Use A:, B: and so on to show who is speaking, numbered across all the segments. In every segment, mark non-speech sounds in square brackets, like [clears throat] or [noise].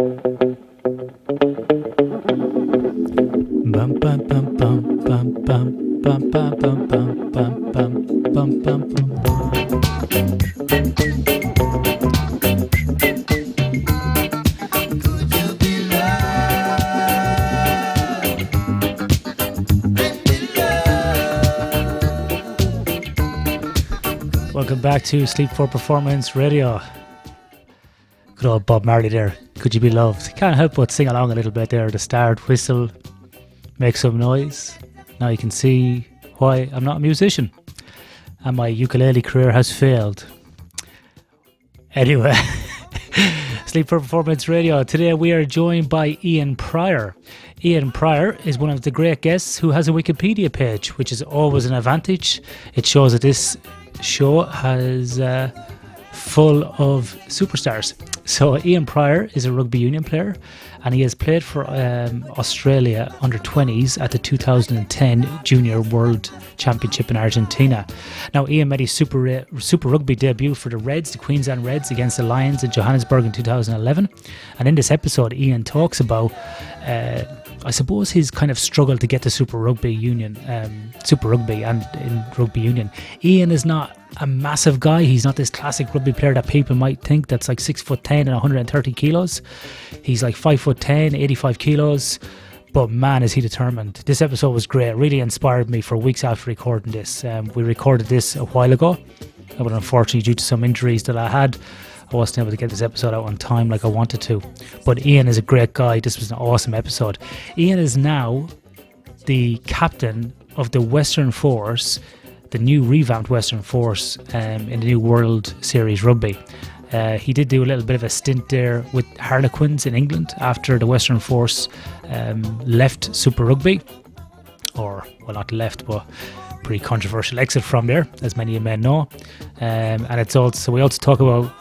A: Welcome back to Sleep for Performance Radio. Good old Bob Marley there. Could you be loved? Can't help but sing along a little bit there the start. Whistle, make some noise. Now you can see why I'm not a musician and my ukulele career has failed. Anyway, [laughs] Sleep for Performance Radio. Today we are joined by Ian Prior. Ian Prior is one of the great guests who has a Wikipedia page, which is always an advantage. It shows that this show has uh, full of superstars. So Ian Prior is a rugby union player, and he has played for um, Australia under 20s at the 2010 Junior World Championship in Argentina. Now Ian made his Super Super Rugby debut for the Reds, the Queensland Reds, against the Lions in Johannesburg in 2011. And in this episode, Ian talks about. Uh, I suppose his kind of struggle to get to Super Rugby Union, um, Super Rugby, and in Rugby Union. Ian is not a massive guy. He's not this classic rugby player that people might think that's like six foot ten and 130 kilos. He's like five foot 10, 85 kilos. But man, is he determined. This episode was great. Really inspired me for weeks after recording this. Um, we recorded this a while ago, but unfortunately, due to some injuries that I had, I wasn't able to get this episode out on time like I wanted to. But Ian is a great guy. This was an awesome episode. Ian is now the captain of the Western Force, the new revamped Western Force um, in the new World Series Rugby. Uh, he did do a little bit of a stint there with Harlequins in England after the Western Force um, left Super Rugby, or well, not left, but pretty controversial exit from there, as many of you may know. Um, and it's also we also talk about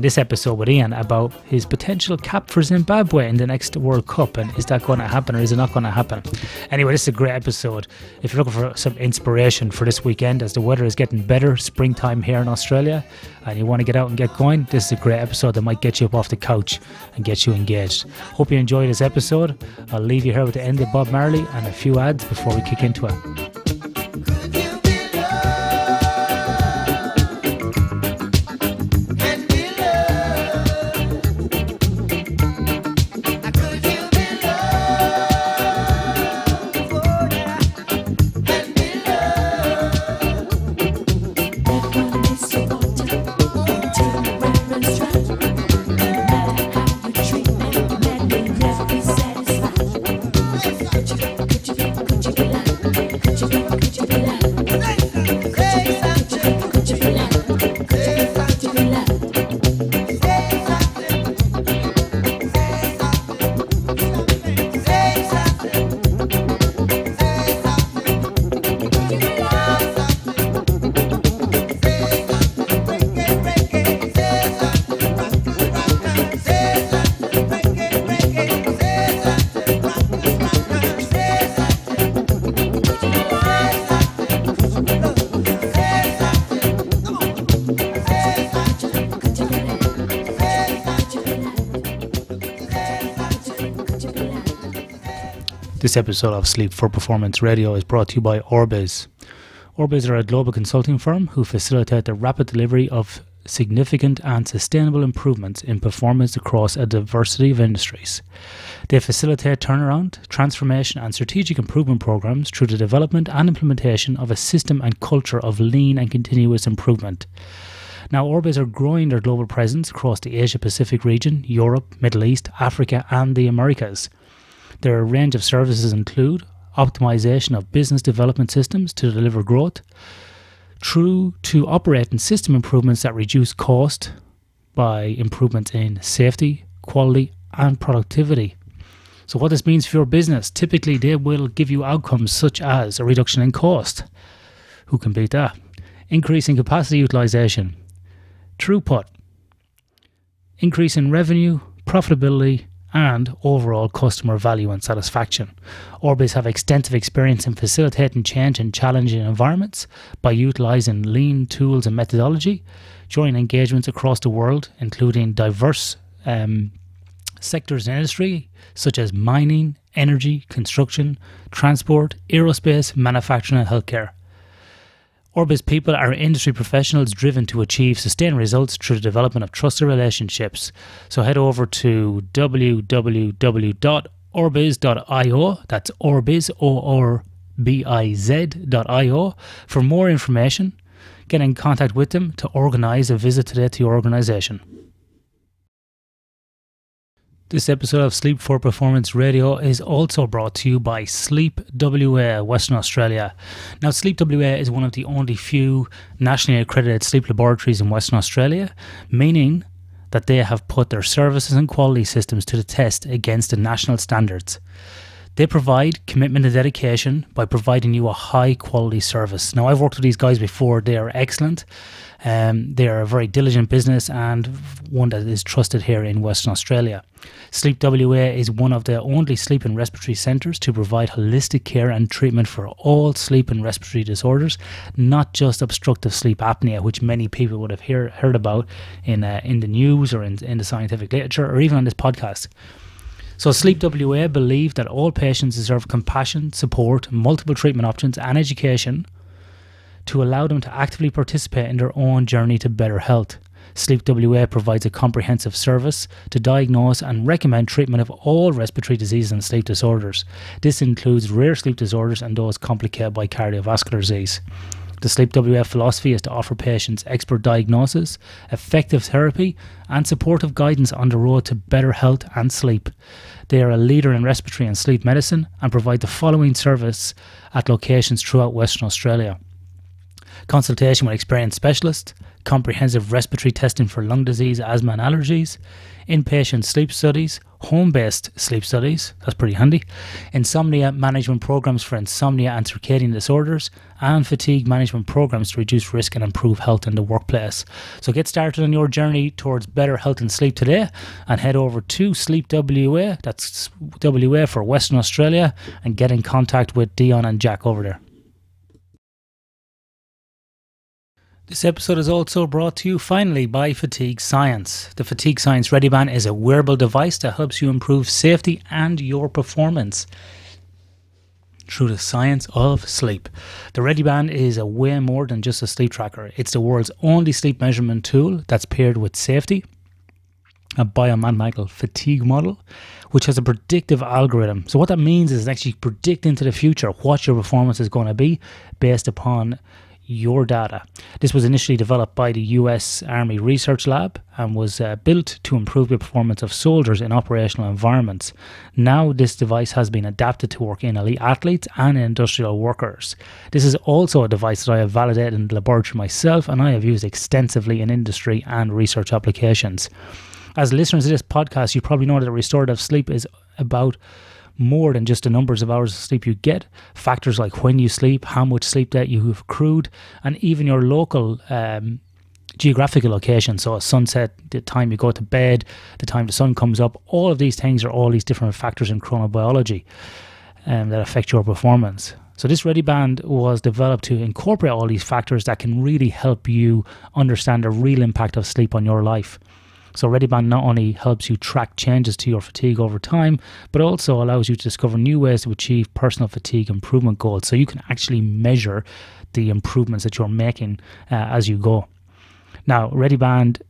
A: this episode with Ian about his potential cap for Zimbabwe in the next World Cup and is that going to happen or is it not going to happen? Anyway, this is a great episode. If you're looking for some inspiration for this weekend as the weather is getting better, springtime here in Australia, and you want to get out and get going, this is a great episode that might get you up off the couch and get you engaged. Hope you enjoy this episode. I'll leave you here with the end of Bob Marley and a few ads before we kick into it. This episode of Sleep for Performance Radio is brought to you by Orbiz. Orbiz are a global consulting firm who facilitate the rapid delivery of significant and sustainable improvements in performance across a diversity of industries. They facilitate turnaround, transformation, and strategic improvement programs through the development and implementation of a system and culture of lean and continuous improvement. Now, Orbiz are growing their global presence across the Asia Pacific region, Europe, Middle East, Africa, and the Americas. Their range of services include optimization of business development systems to deliver growth, through to operating system improvements that reduce cost by improvements in safety, quality, and productivity. So, what this means for your business, typically they will give you outcomes such as a reduction in cost. Who can beat that? Increasing capacity utilization, throughput, increase in revenue, profitability, and overall customer value and satisfaction. Orbiz have extensive experience in facilitating change in challenging environments by utilizing lean tools and methodology, during engagements across the world, including diverse um, sectors in industry such as mining, energy, construction, transport, aerospace, manufacturing, and healthcare. Orbiz people are industry professionals driven to achieve sustained results through the development of trusted relationships. So head over to www.orbiz.io, that's Orbiz, O R B I Z.io, for more information. Get in contact with them to organise a visit today to your organisation. This episode of Sleep for Performance Radio is also brought to you by Sleep WA Western Australia. Now, Sleep WA is one of the only few nationally accredited sleep laboratories in Western Australia, meaning that they have put their services and quality systems to the test against the national standards. They provide commitment and dedication by providing you a high quality service. Now, I've worked with these guys before, they are excellent. Um, they are a very diligent business and one that is trusted here in Western Australia. Sleep WA is one of the only sleep and respiratory centres to provide holistic care and treatment for all sleep and respiratory disorders, not just obstructive sleep apnea, which many people would have hear, heard about in uh, in the news or in, in the scientific literature or even on this podcast. So, Sleep WA believe that all patients deserve compassion, support, multiple treatment options, and education to allow them to actively participate in their own journey to better health. Sleep WA provides a comprehensive service to diagnose and recommend treatment of all respiratory diseases and sleep disorders. This includes rare sleep disorders and those complicated by cardiovascular disease. The Sleep WA philosophy is to offer patients expert diagnosis, effective therapy, and supportive guidance on the road to better health and sleep. They are a leader in respiratory and sleep medicine and provide the following service at locations throughout Western Australia consultation with experienced specialists, comprehensive respiratory testing for lung disease, asthma, and allergies, inpatient sleep studies, home based sleep studies, that's pretty handy, insomnia management programs for insomnia and circadian disorders, and fatigue management programs to reduce risk and improve health in the workplace. So get started on your journey towards better health and sleep today and head over to Sleep WA, that's WA for Western Australia, and get in contact with Dion and Jack over there. This episode is also brought to you finally by Fatigue Science. The Fatigue Science ReadyBand is a wearable device that helps you improve safety and your performance through the science of sleep. The ReadyBand is a way more than just a sleep tracker. It's the world's only sleep measurement tool that's paired with safety, a biomathematical fatigue model, which has a predictive algorithm. So what that means is actually predict into the future what your performance is going to be based upon your data. This was initially developed by the US Army Research Lab and was uh, built to improve the performance of soldiers in operational environments. Now, this device has been adapted to work in elite athletes and industrial workers. This is also a device that I have validated in the laboratory myself and I have used extensively in industry and research applications. As listeners of this podcast, you probably know that restorative sleep is about more than just the numbers of hours of sleep you get. Factors like when you sleep, how much sleep that you have accrued, and even your local um, geographical location. So, a sunset, the time you go to bed, the time the sun comes up, all of these things are all these different factors in chronobiology um, that affect your performance. So this ReadyBand was developed to incorporate all these factors that can really help you understand the real impact of sleep on your life. So ReadyBand not only helps you track changes to your fatigue over time, but also allows you to discover new ways to achieve personal fatigue improvement goals. So you can actually measure the improvements that you're making uh, as you go. Now, ReadyBand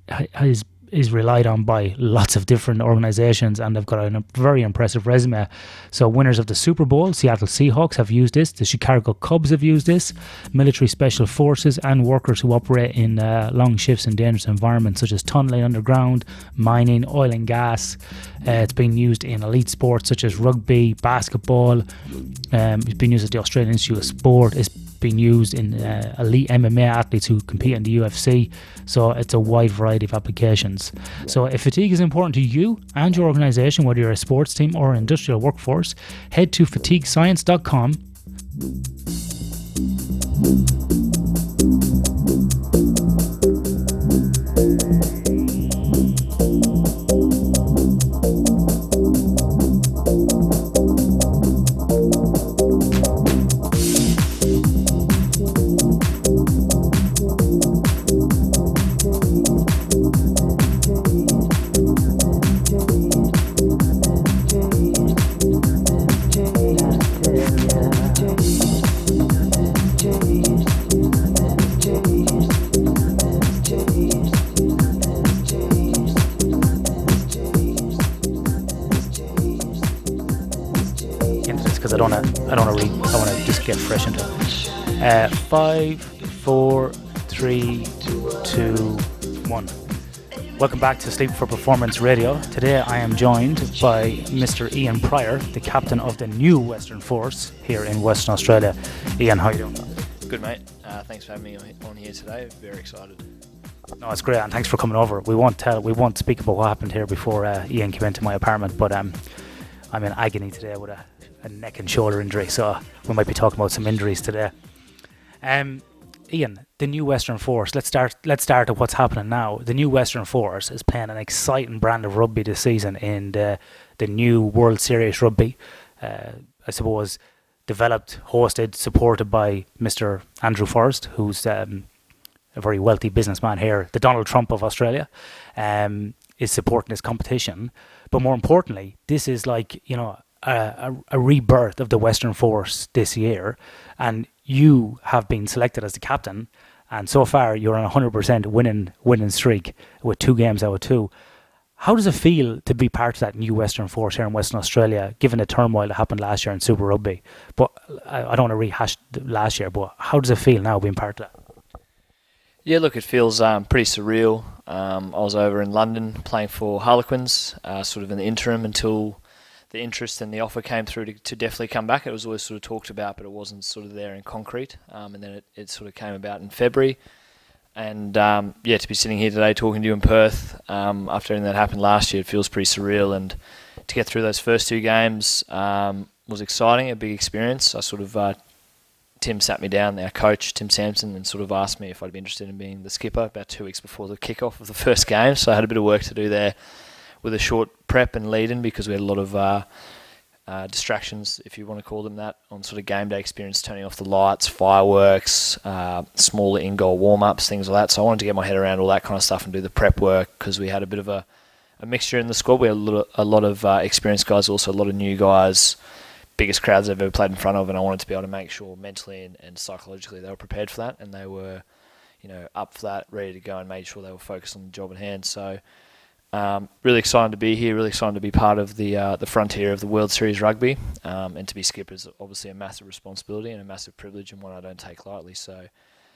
A: is is relied on by lots of different organizations and they've got a very impressive resume. So, winners of the Super Bowl, Seattle Seahawks, have used this, the Chicago Cubs have used this, military special forces, and workers who operate in uh, long shifts in dangerous environments such as tunneling underground, mining, oil and gas. Uh, it's been used in elite sports such as rugby, basketball. Um, it's been used at the Australian Institute of Sport. It's been used in uh, elite MMA athletes who compete in the UFC. So it's a wide variety of applications. So if fatigue is important to you and your organization, whether you're a sports team or an industrial workforce, head to fatiguescience.com. because I don't wanna, I don't wanna read. I wanna just get fresh into it. Uh, five, four, three, two, one. Welcome back to Sleep for Performance Radio. Today I am joined by Mr. Ian Prior, the captain of the new Western Force here in Western Australia. Ian, how are you doing?
B: Good, mate. Uh, thanks for having me on here today. Very excited.
A: No, it's great, and thanks for coming over. We won't tell, we won't speak about what happened here before uh, Ian came into my apartment, but um, I'm in agony today with a, a, neck and shoulder injury, so we might be talking about some injuries today. Um, Ian, the new Western Force. Let's start. Let's start at what's happening now. The new Western Force is playing an exciting brand of rugby this season in the the new World Series Rugby. Uh, I suppose developed, hosted, supported by Mr. Andrew Forrest, who's um, a very wealthy businessman here, the Donald Trump of Australia, um, is supporting this competition. But more importantly, this is like you know a, a, rebirth of the Western Force this year, and you have been selected as the captain. And so far, you're on a hundred percent winning winning streak with two games out of two. How does it feel to be part of that new Western Force here in Western Australia, given the turmoil that happened last year in Super Rugby? But I, I don't want to rehash last year, but how does it feel now being part of that?
B: Yeah, look, it feels um, pretty surreal. Um, I was over in London playing for Harlequins, uh, sort of in the interim until the interest and the offer came through to, to, definitely come back. It was always sort of talked about, but it wasn't sort of there in concrete. Um, and then it, it, sort of came about in February. And um, yeah, to be sitting here today talking to you in Perth um, after everything that happened last year, it feels pretty surreal. And to get through those first two games um, was exciting, a big experience. I sort of uh, Tim sat me down, our coach, Tim Sampson, and sort of asked me if I'd be interested in being the skipper about two weeks before the kickoff of the [laughs] first game. So I had a bit of work to do there with a short prep and lead in because we had a lot of uh, uh, distractions, if you want to call them that, on sort of game day experience, turning off the lights, fireworks, uh, smaller in goal warm ups, things like that. So I wanted to get my head around all that kind of stuff and do the prep work because we had a bit of a, a mixture in the squad. We had a lot of, a lot of uh, experienced guys, also a lot of new guys biggest crowds I've ever played in front of, and I wanted to be able to make sure mentally and, and psychologically they were prepared for that, and they were, you know, up for that, ready to go, and made sure they were focused on the job at hand. So, um, really excited to be here. Really excited to be part of the uh, the frontier of the World Series Rugby, um, and to be skipper is obviously a massive responsibility and a massive privilege, and one I don't take lightly. So.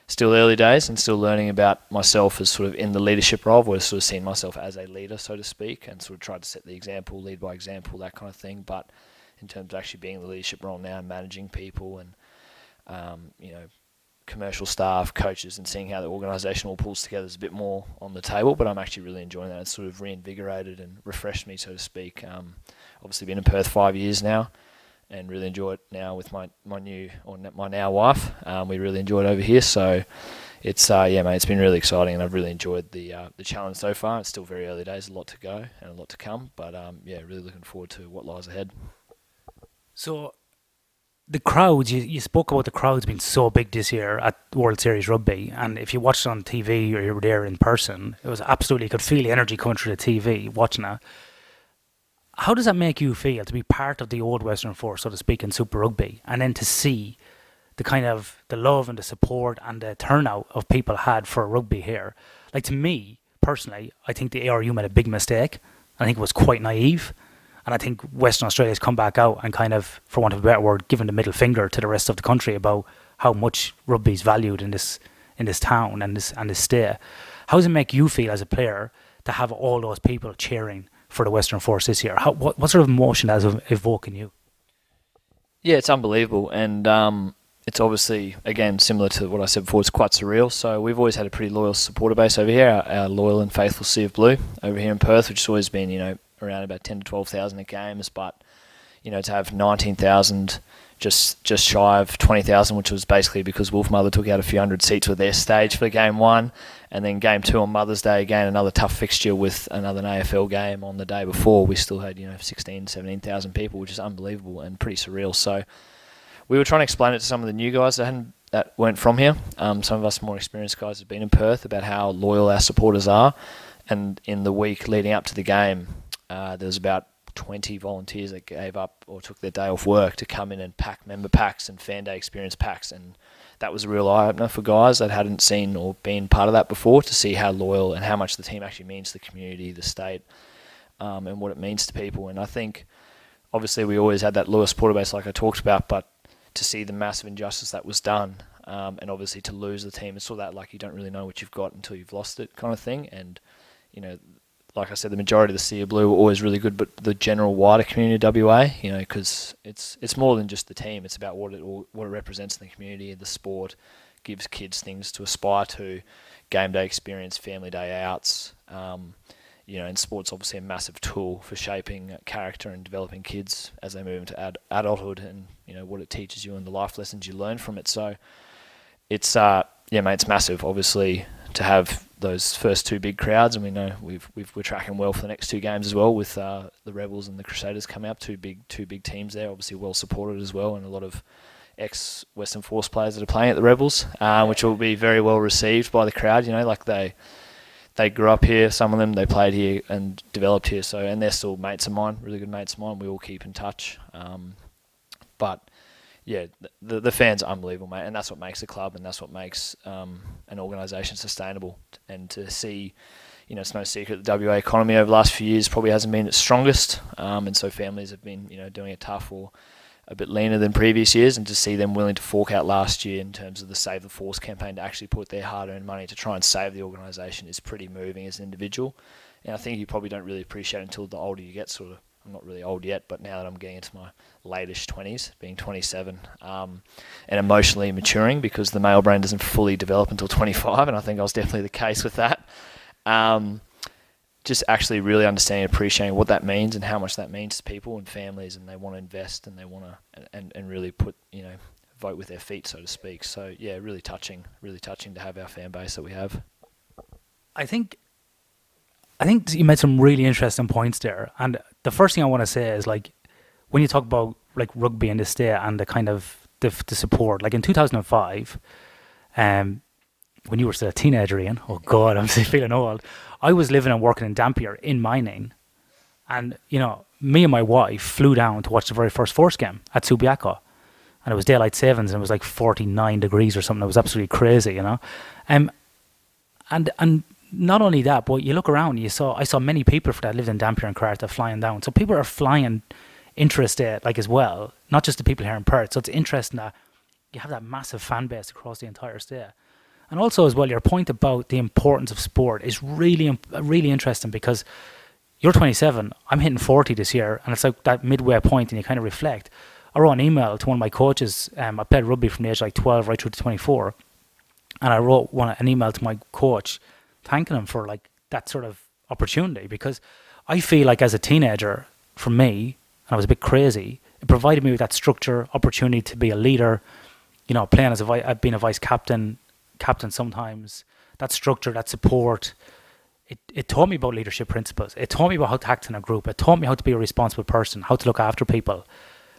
B: Still early days and still learning about myself as sort of in the leadership role. I've sort of seen myself as a leader, so to speak, and sort of tried to set the example, lead by example, that kind of thing. But in terms of actually being the leadership role now, and managing people and um, you know commercial staff, coaches, and seeing how the organisation all pulls together is a bit more on the table. But I'm actually really enjoying that. It's sort of reinvigorated and refreshed me, so to speak. Um, obviously, been in Perth five years now, and really enjoy it now with my my new or my now wife. Um, we really enjoy it over here, so. It's uh, yeah, mate. It's been really exciting, and I've really enjoyed the uh, the challenge so far. It's still very early days, a lot to go and a lot to come, but um, yeah, really looking forward to what lies ahead.
A: So the crowds, you, you spoke about the crowds being so big this year at World Series Rugby, and if you watched it on TV or you were there in person, it was absolutely, you could feel the energy coming through the TV watching it. How does that make you feel to be part of the old Western Force, so to speak, in Super Rugby, and then to see the kind of the love and the support and the turnout of people had for rugby here? Like to me personally, I think the ARU made a big mistake. I think it was quite naive. And I think Western Australia's come back out and kind of, for want of a better word, given the middle finger to the rest of the country about how much rugby is valued in this in this town and this and this state. How does it make you feel as a player to have all those people cheering for the Western Force this year? How, what, what sort of emotion does it evoke in you?
B: Yeah, it's unbelievable, and um, it's obviously again similar to what I said before. It's quite surreal. So we've always had a pretty loyal supporter base over here, our, our loyal and faithful Sea of Blue over here in Perth, which has always been you know around about ten to twelve thousand at games, but you know to have nineteen thousand, just just shy of twenty thousand, which was basically because Wolfmother took out a few hundred seats with their stage for game one, and then game two on Mother's Day again another tough fixture with another AFL game on the day before. We still had you know 16, 17,000 people, which is unbelievable and pretty surreal. So we were trying to explain it to some of the new guys that hadn't that weren't from here. Um, some of us more experienced guys have been in Perth about how loyal our supporters are. And in the week leading up to the game, uh, there was about 20 volunteers that gave up or took their day off work to come in and pack member packs and fan day experience packs. And that was a real eye opener for guys that hadn't seen or been part of that before to see how loyal and how much the team actually means to the community, the state, um, and what it means to people. And I think obviously we always had that Lewis Porter base like I talked about, but to see the massive injustice that was done, um, and obviously to lose the team, it's all that like you don't really know what you've got until you've lost it kind of thing. And you know, like I said, the majority of the Sea of Blue were always really good, but the general wider community of WA, you know, because it's it's more than just the team. It's about what it what it represents in the community, the sport, gives kids things to aspire to, game day experience, family day outs. Um, you know, and sports obviously a massive tool for shaping character and developing kids as they move into ad- adulthood, and you know what it teaches you and the life lessons you learn from it. So, it's uh, yeah, mate, it's massive. Obviously, to have those first two big crowds, and we know we've, we've we're tracking well for the next two games as well with uh, the Rebels and the Crusaders coming up. Two big two big teams there, obviously well supported as well, and a lot of ex Western Force players that are playing at the Rebels, uh, which will be very well received by the crowd. You know, like they they grew up here. Some of them they played here and developed here. So and they're still mates of mine, really good mates of mine. We all keep in touch. Um, but yeah, the the fans are unbelievable, mate, and that's what makes a club, and that's what makes um, an organisation sustainable. And to see, you know, it's no secret the WA economy over the last few years probably hasn't been its strongest, um, and so families have been, you know, doing it tough or a bit leaner than previous years, and to see them willing to fork out last year in terms of the Save the Force campaign to actually put their hard-earned money to try and save the organisation is pretty moving as an individual. And I think you probably don't really appreciate until the older you get, sort of I'm not really old yet, but now that I'm getting into my latest 20s, being 27, um, and emotionally maturing because the male brain doesn't fully develop until 25, and I think I was definitely the case with that. Um, just actually really understanding, appreciating what that means and how much that means to people and families, and they want to invest and they want to and, and really put you know vote with their feet, so to speak. So yeah, really touching, really touching to have our fan base that we have.
A: I think I think you made some really interesting points there. And the first thing I want to say is like when you talk about like rugby in the state and the kind of the, the support, like in 2005, um, when you were still a teenager, Ian, oh God, [laughs] I'm feeling old. I was living and working in Dampier in mining. And, you know, me and my wife flew down to watch the very first Force game at Subiaco. And it was daylight savings and it was like 49 degrees or something. It was absolutely crazy, you know. Um, and and not only that, but you look around, you saw I saw many people that lived in Dampier and Karratha flying down. So people are flying interested like as well, not just the people here in Perth. So it's interesting that you have that massive fan base across the entire state. And also as well, your point about the importance of sport is really really interesting because you're 27, I'm hitting 40 this year, and it's like that midway point, and you kind of reflect. I wrote an email to one of my coaches. Um, I played rugby from the age like 12 right through to 24, and I wrote one an email to my coach thanking him for like that sort of opportunity because I feel like as a teenager, for me, and I was a bit crazy, it provided me with that structure, opportunity to be a leader, you know, playing as a vice, being a vice captain, captain sometimes, that structure, that support. It, it taught me about leadership principles. It taught me about how to act in a group. It taught me how to be a responsible person, how to look after people.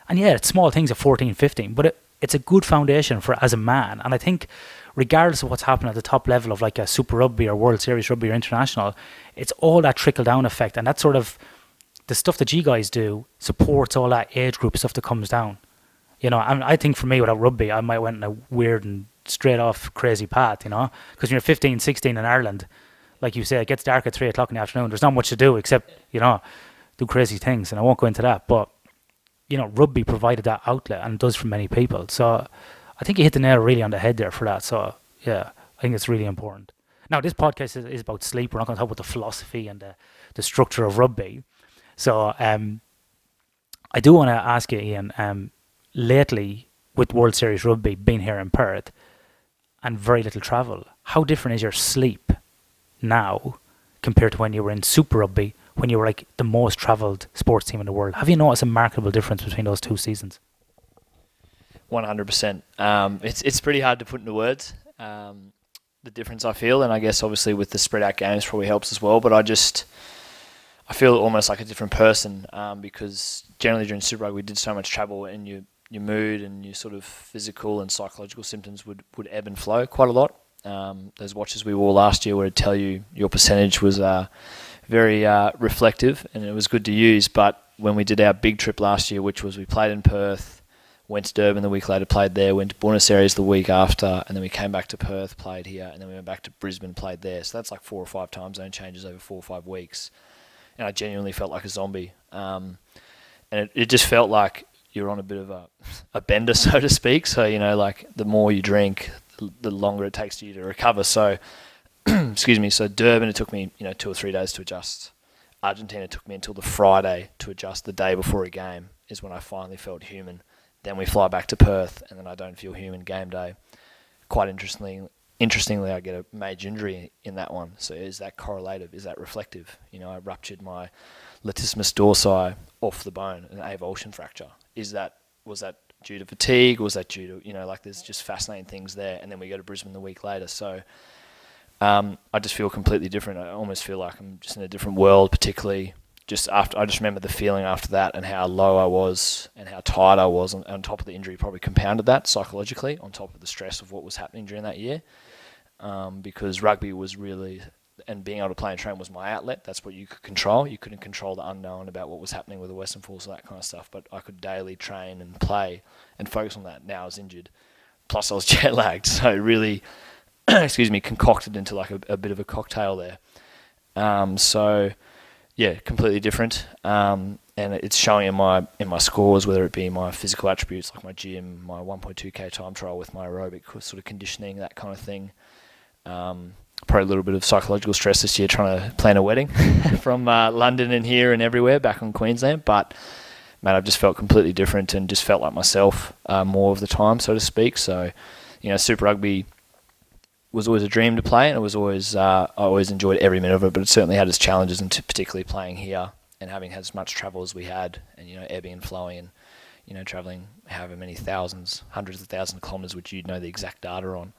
A: And yeah, it's small things at 14, 15, but it, it's a good foundation for as a man. And I think regardless of what's happening at the top level of like a Super Rugby or World Series Rugby or International, it's all that trickle down effect. And that sort of the stuff that you guys do supports all that age group stuff that comes down. You know, I, mean, I think for me without rugby, I might went in a weird and straight off crazy path, you know, because when you're 15, 16 in Ireland, like you say, it gets dark at three o'clock in the afternoon. There's not much to do except, you know, do crazy things. And I won't go into that. But, you know, rugby provided that outlet and does for many people. So I think you hit the nail really on the head there for that. So, yeah, I think it's really important. Now, this podcast is, is about sleep. We're not going to talk about the philosophy and the, the structure of rugby. So, um, I do want to ask you, Ian, um, lately with World Series Rugby being here in Perth and very little travel, how different is your sleep now compared to when you were in Super Rugby, when you were like the most travelled sports team in the world? Have you noticed a markable difference between those two seasons?
B: One hundred percent. Um, it's it's pretty hard to put into words um, the difference I feel, and I guess obviously with the spread out games probably helps as well. But I just I feel almost like a different person um, because generally during Super Rugby we did so much travel, and you your mood and your sort of physical and psychological symptoms would, would ebb and flow quite a lot. Um, those watches we wore last year would tell you your percentage was uh, very uh, reflective and it was good to use. But when we did our big trip last year, which was we played in Perth, went to Durban the week later, played there, went to Buenos Aires the week after, and then we came back to Perth, played here, and then we went back to Brisbane, played there. So that's like four or five time zone changes over four or five weeks. And I genuinely felt like a zombie. Um, and it, it just felt like you're on a bit of a, a bender, [laughs] so to speak. So you know, like the more you drink, the longer it takes you to recover. So, [clears throat] excuse me. So Durban, it took me you know two or three days to adjust. Argentina took me until the Friday to adjust. The day before a game is when I finally felt human. Then we fly back to Perth, and then I don't feel human game day. Quite interestingly, interestingly, I get a major injury in that one. So is that correlative? Is that reflective? You know, I ruptured my latissimus dorsi off the bone, an avulsion fracture. Is that was that due to fatigue? Was that due to you know like there's just fascinating things there? And then we go to Brisbane the week later. So um, I just feel completely different. I almost feel like I'm just in a different world, particularly just after. I just remember the feeling after that and how low I was and how tired I was. On, on top of the injury, probably compounded that psychologically. On top of the stress of what was happening during that year, um, because rugby was really and being able to play and train was my outlet. That's what you could control. You couldn't control the unknown about what was happening with the Western Force and that kind of stuff. But I could daily train and play and focus on that. Now I was injured, plus I was [laughs] jet lagged, so really, [clears throat] excuse me, concocted into like a, a bit of a cocktail there. Um, so yeah, completely different. Um, and it's showing in my in my scores, whether it be my physical attributes like my gym, my 1.2k time trial with my aerobic sort of conditioning, that kind of thing. Um, probably a little bit of psychological stress this year trying to plan a wedding [laughs] from uh, London and here and everywhere back in Queensland. But man, I've just felt completely different and just felt like myself uh, more of the time, so to speak. So, you know, Super Rugby was always a dream to play, and it was always uh, I always enjoyed every minute of it. But it certainly had its challenges, and particularly playing here and having had as much travel as we had, and you know, ebbing and flowing, and you know, traveling however many thousands, hundreds of thousands of kilometres, which you'd know the exact data on.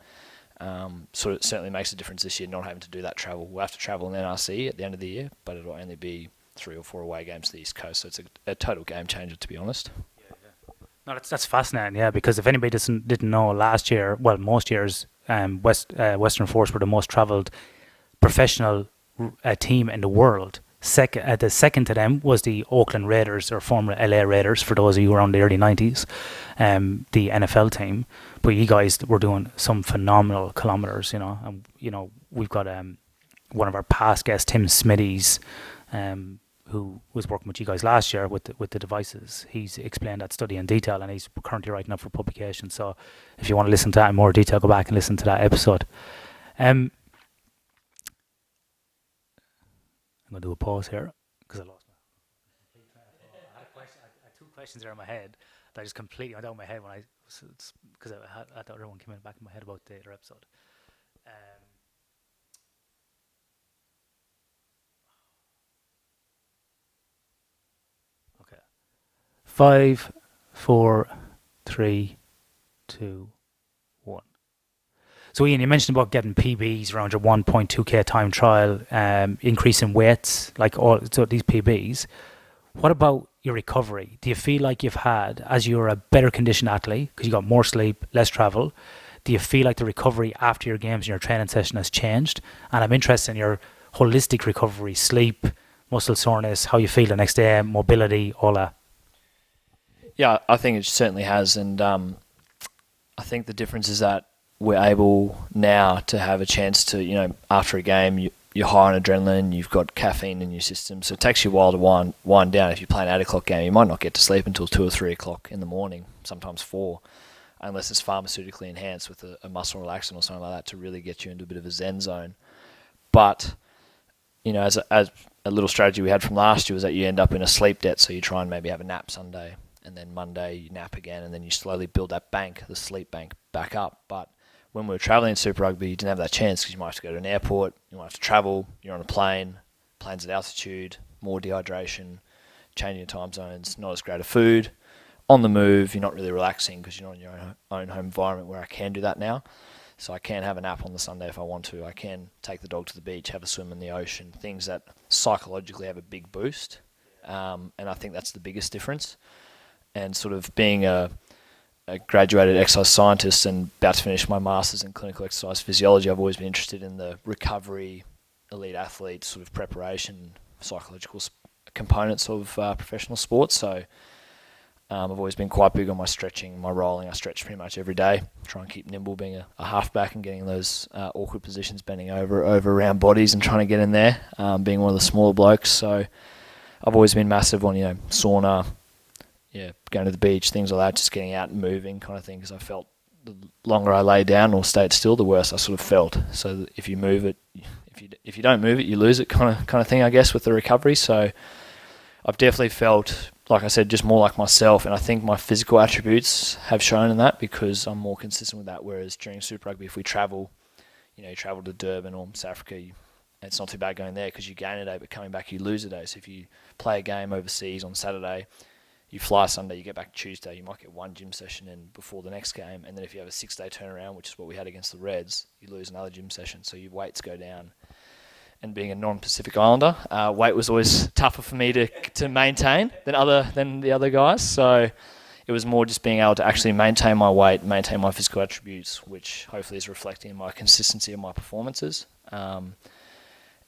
B: Um, so it certainly makes a difference this year not having to do that travel. We'll have to travel in NRC at the end of the year, but it'll only be three or four away games to the East Coast. So it's a, a total game changer, to be honest.
A: No, that's that's fascinating. Yeah, because if anybody doesn't didn't know, last year, well, most years, um, West uh, Western Force were the most travelled professional uh, team in the world. Second, uh, the second to them was the Oakland Raiders or former LA Raiders. For those of you around the early nineties, um, the NFL team. But you guys were doing some phenomenal kilometers, you know. And you know we've got um, one of our past guests, Tim Smithies, um, who was working with you guys last year with the, with the devices. He's explained that study in detail, and he's currently writing up for publication. So if you want to listen to that in more detail, go back and listen to that episode. Um, I'm going to do a pause here because I lost my. I had, question, I had two questions there in my head that I just completely went out of my head when I because I, had, I thought everyone came in back in my head about the other episode. Five, four, three, two, one. So Ian, you mentioned about getting PBs around your 1.2k time trial, um, increasing weights, like all so these PBs. What about your recovery? Do you feel like you've had, as you're a better conditioned athlete, because you got more sleep, less travel, do you feel like the recovery after your games and your training session has changed? And I'm interested in your holistic recovery, sleep, muscle soreness, how you feel the next day, mobility, all that.
B: Yeah, I think it certainly has, and um, I think the difference is that we're able now to have a chance to, you know, after a game, you, you're high on adrenaline, you've got caffeine in your system, so it takes you a while to wind, wind down. If you play an 8 o'clock game, you might not get to sleep until 2 or 3 o'clock in the morning, sometimes 4, unless it's pharmaceutically enhanced with a, a muscle relaxant or something like that to really get you into a bit of a zen zone. But, you know, as a, as a little strategy we had from last year was that you end up in a sleep debt, so you try and maybe have a nap Sunday, and then Monday you nap again, and then you slowly build that bank, the sleep bank, back up. But when we were traveling in Super Rugby, you didn't have that chance because you might have to go to an airport, you might have to travel, you're on a plane, planes at altitude, more dehydration, changing time zones, not as great a food. On the move, you're not really relaxing because you're not in your own, own home environment where I can do that now. So I can have a nap on the Sunday if I want to. I can take the dog to the beach, have a swim in the ocean, things that psychologically have a big boost. Um, and I think that's the biggest difference. And sort of being a a graduated exercise scientist and about to finish my master's in clinical exercise physiology, I've always been interested in the recovery, elite athlete sort of preparation, psychological components of uh, professional sports. So um, I've always been quite big on my stretching, my rolling. I stretch pretty much every day. Try and keep nimble, being a, a halfback and getting those uh, awkward positions, bending over over around bodies and trying to get in there. Um, being one of the smaller blokes, so I've always been massive on you know sauna, yeah, going to the beach, things like that, just getting out and moving, kind of thing. Because I felt the longer I lay down or stayed still, the worse I sort of felt. So if you move it, if you if you don't move it, you lose it, kind of kind of thing, I guess, with the recovery. So I've definitely felt, like I said, just more like myself, and I think my physical attributes have shown in that because I'm more consistent with that. Whereas during Super Rugby, if we travel, you know, you travel to Durban or South Africa, you, it's not too bad going there because you gain a day, but coming back you lose a day. So if you play a game overseas on Saturday you fly Sunday, you get back Tuesday, you might get one gym session in before the next game, and then if you have a six day turnaround, which is what we had against the Reds, you lose another gym session, so your weights go down. And being a non-Pacific Islander, uh, weight was always tougher for me to to maintain than other than the other guys. So it was more just being able to actually maintain my weight, maintain my physical attributes, which hopefully is reflecting in my consistency of my performances, um,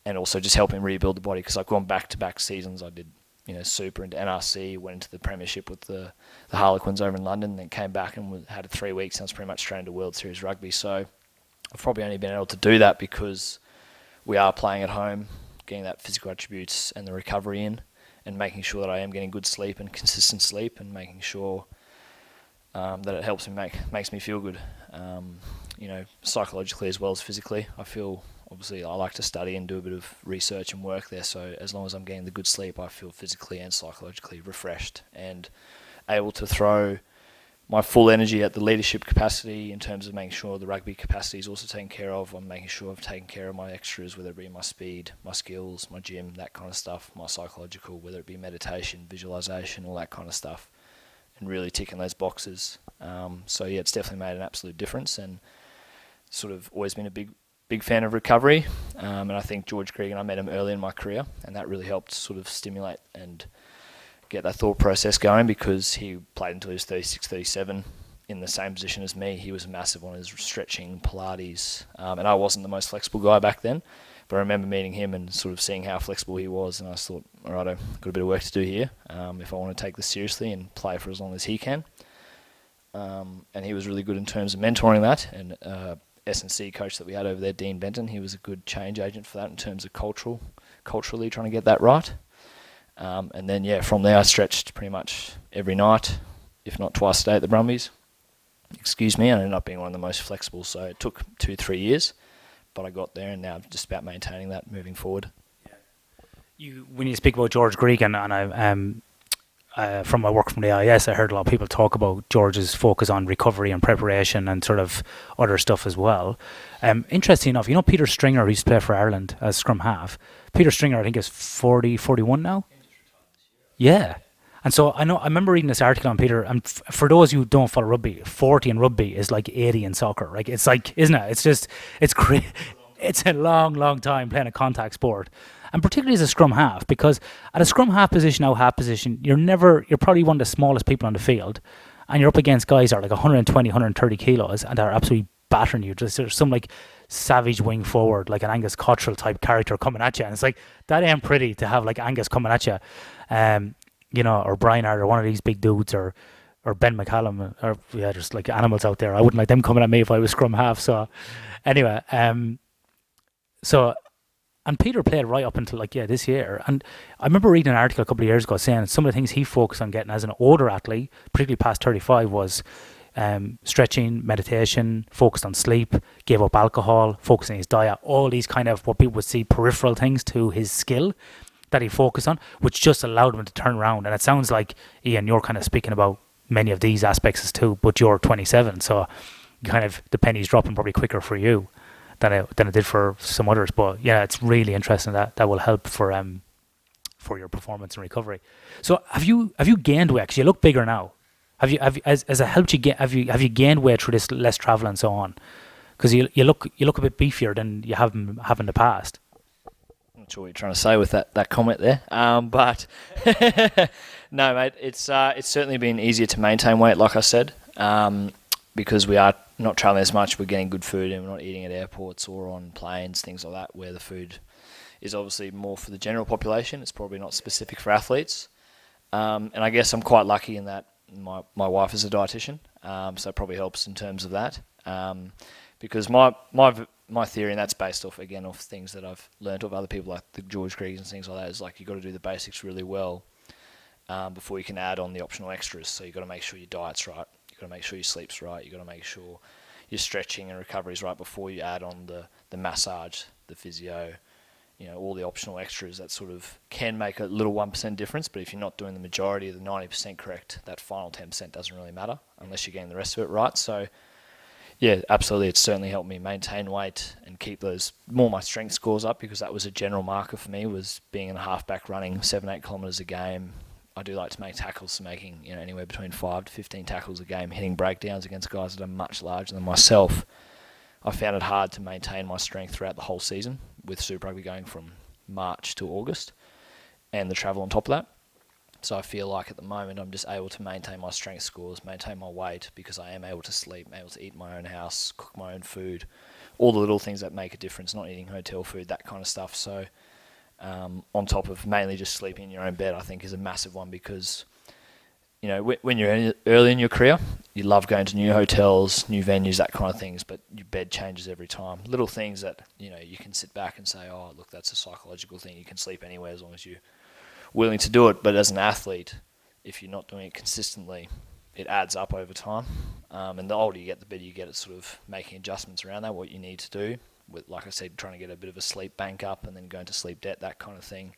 B: and also just helping rebuild the body because I've gone back to back seasons. I did you know, super into NRC, went into the Premiership with the, the Harlequins over in London, then came back and had three weeks and was pretty much straight into World Series rugby. So I've probably only been able to do that because we are playing at home, getting that physical attributes and the recovery in, and making sure that I am getting good sleep and consistent sleep, and making sure um, that it helps me make makes me feel good. Um, you know, psychologically as well as physically. I feel obviously I like to study and do a bit of research and work there. So as long as I'm getting the good sleep, I feel physically and psychologically refreshed and able to throw my full energy at the leadership capacity in terms of making sure the rugby capacity is also taken care of. I'm making sure I've taken care of my extras, whether it be my speed, my skills, my gym, that kind of stuff, my psychological, whether it be meditation, visualization, all that kind of stuff, and really ticking those boxes. Um, so yeah, it's definitely made an absolute difference and sort of always been a big big fan of recovery, um, and I think George Gregan, I met him early in my career, and that really helped sort of stimulate and get that thought process going because he played until he was 36, 37 in the same position as me. He was massive on his stretching, Pilates, um, and I wasn't the most flexible guy back then. But I remember meeting him and sort of seeing how flexible he was, and I thought, all right, I've got a bit of work to do here um, if I want to take this seriously and play for as long as he can. Um, and he was really good in terms of mentoring that and uh, S&C coach that we had over there, Dean Benton, he was a good change agent for that in terms of cultural, culturally trying to get that right. Um, and then yeah, from there I stretched pretty much every night, if not twice a day at the Brumbies. Excuse me, I ended up being one of the most flexible. So it took two, three years, but I got there, and now I'm just about maintaining that moving forward. Yeah.
A: You, when you speak about George Gregan, and I, um, uh, from my work from the IS, I heard a lot of people talk about George's focus on recovery and preparation and sort of other stuff as well. Um, interesting enough, you know Peter Stringer, who used to play for Ireland as scrum half. Peter Stringer, I think, is 40, 41 now. Yeah. And so I know I remember reading this article on Peter, and f- for those who don't follow rugby, forty in rugby is like eighty in soccer. Like it's like, isn't it? It's just, it's great. [laughs] It's a long, long time playing a contact sport and particularly as a scrum half, because at a scrum half position, out half position, you're never, you're probably one of the smallest people on the field, and you're up against guys that are like 120, 130 kilos, and they're absolutely battering you. Just there's some like savage wing forward, like an Angus Cottrell type character coming at you, and it's like that ain't pretty to have like Angus coming at you, um, you know, or Brian Hart or one of these big dudes, or or Ben McCalman, or yeah, just like animals out there. I wouldn't like them coming at me if I was scrum half. So anyway, um, so and Peter played right up until like yeah this year. And I remember reading an article a couple of years ago saying some of the things he focused on getting as an older athlete, particularly past thirty five, was um, stretching, meditation, focused on sleep, gave up alcohol, focusing his diet, all these kind of what people would see peripheral things to his skill that he focused on, which just allowed him to turn around. And it sounds like Ian, you're kind of speaking about many of these aspects as too, but you're 27, so kind of the penny's dropping probably quicker for you than it than it did for some others. But yeah, it's really interesting that that will help for um for your performance and recovery. So have you have you gained weight? Cause you look bigger now. Have you have you, as has it helped you get have you have you gained weight through this less travel and so on? Because you you look you look a bit beefier than you have have in the past.
B: I'm not sure what you're trying to say with that, that comment there, um, but [laughs] no, mate, it's uh, it's certainly been easier to maintain weight, like I said, um, because we are not traveling as much. We're getting good food and we're not eating at airports or on planes, things like that, where the food is obviously more for the general population. It's probably not specific for athletes. Um, and I guess I'm quite lucky in that my, my wife is a dietitian, um, so it probably helps in terms of that. Um, because my, my my theory, and that's based off again off things that I've learned of other people like the George Gregan and things like that, is like you've got to do the basics really well um, before you can add on the optional extras. So you've got to make sure your diet's right. You've got to make sure your sleep's right. You've got to make sure your stretching and recovery is right before you add on the, the massage, the physio, you know, all the optional extras that sort of can make a little 1% difference. But if you're not doing the majority of the 90% correct, that final 10% doesn't really matter unless you're getting the rest of it right. So, yeah, absolutely. It's certainly helped me maintain weight and keep those more my strength scores up because that was a general marker for me was being in a halfback running seven, eight kilometres a game. I do like to make tackles, so making you know anywhere between five to fifteen tackles a game, hitting breakdowns against guys that are much larger than myself. I found it hard to maintain my strength throughout the whole season with Super Rugby going from March to August and the travel on top of that. So I feel like at the moment I'm just able to maintain my strength scores, maintain my weight because I am able to sleep, able to eat my own house, cook my own food, all the little things that make a difference, not eating hotel food, that kind of stuff. So um, on top of mainly just sleeping in your own bed, I think is a massive one because you know when you're early in your career, you love going to new hotels, new venues, that kind of things, but your bed changes every time. Little things that you know you can sit back and say, oh look, that's a psychological thing. You can sleep anywhere as long as you're willing to do it. But as an athlete, if you're not doing it consistently, it adds up over time. Um, and the older you get, the better you get at sort of making adjustments around that, what you need to do with, like I said, trying to get a bit of a sleep bank up and then going to sleep debt, that kind of thing.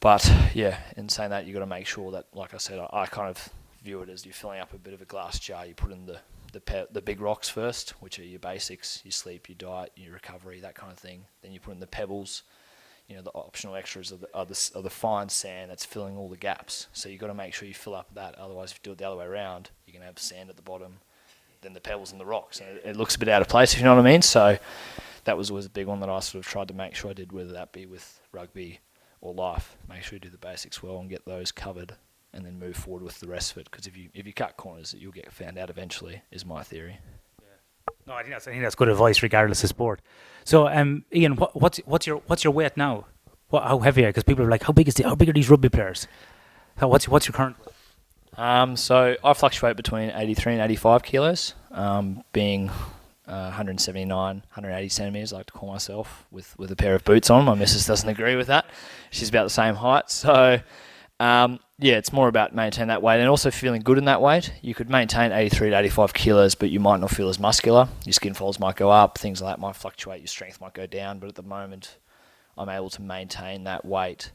B: But yeah, in saying that, you've got to make sure that, like I said, I, I kind of view it as you're filling up a bit of a glass jar. You put in the the, pe- the big rocks first, which are your basics, your sleep, your diet, your recovery, that kind of thing. Then you put in the pebbles, you know, the optional extras of the, are the, are the fine sand that's filling all the gaps. So you've got to make sure you fill up that. Otherwise, if you do it the other way around, you're going to have sand at the bottom than the pebbles and the rocks. And it, it, looks a bit out of place, if you know what I mean. So that was always a big one that I sort of tried to make sure I did, whether that be with rugby or life. Make sure you do the basics well and get those covered, and then move forward with the rest of it. Because if you if you cut corners, you'll get found out eventually. Is my theory.
A: No, I think that's I think that's good advice, regardless of sport. So, um, Ian, what, what's what's your what's your weight now? What, how heavy are? Because people are like, how big is the, how big are these rugby players? What's what's your current?
B: Um, so I fluctuate between 83 and 85 kilos, um, being uh, 179, 180 centimeters. I like to call myself with with a pair of boots on. My missus doesn't agree with that. She's about the same height, so um, yeah, it's more about maintaining that weight and also feeling good in that weight. You could maintain 83 to 85 kilos, but you might not feel as muscular. Your skin folds might go up, things like that might fluctuate. Your strength might go down, but at the moment, I'm able to maintain that weight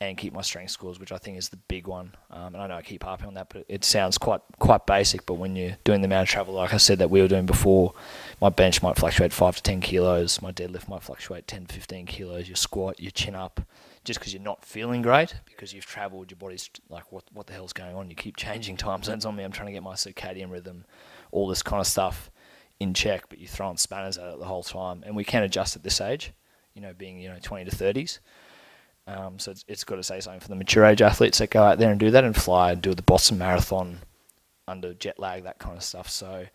B: and keep my strength scores, which I think is the big one. Um, and I know I keep harping on that, but it sounds quite quite basic. But when you're doing the amount of travel, like I said, that we were doing before, my bench might fluctuate five to ten kilos, my deadlift might fluctuate 10 to 15 kilos, your squat, your chin up, just because you're not feeling great because you've travelled, your body's like, what what the hell's going on? You keep changing time zones on me. I'm trying to get my circadian rhythm, all this kind of stuff in check, but you're throwing spanners at it the whole time, and we can adjust at this age. You know, being you know 20 to 30s. Um, so it's, it's got to say something for the mature age athletes that go out there and do that and fly and do the Boston Marathon under jet lag, that kind of stuff. So,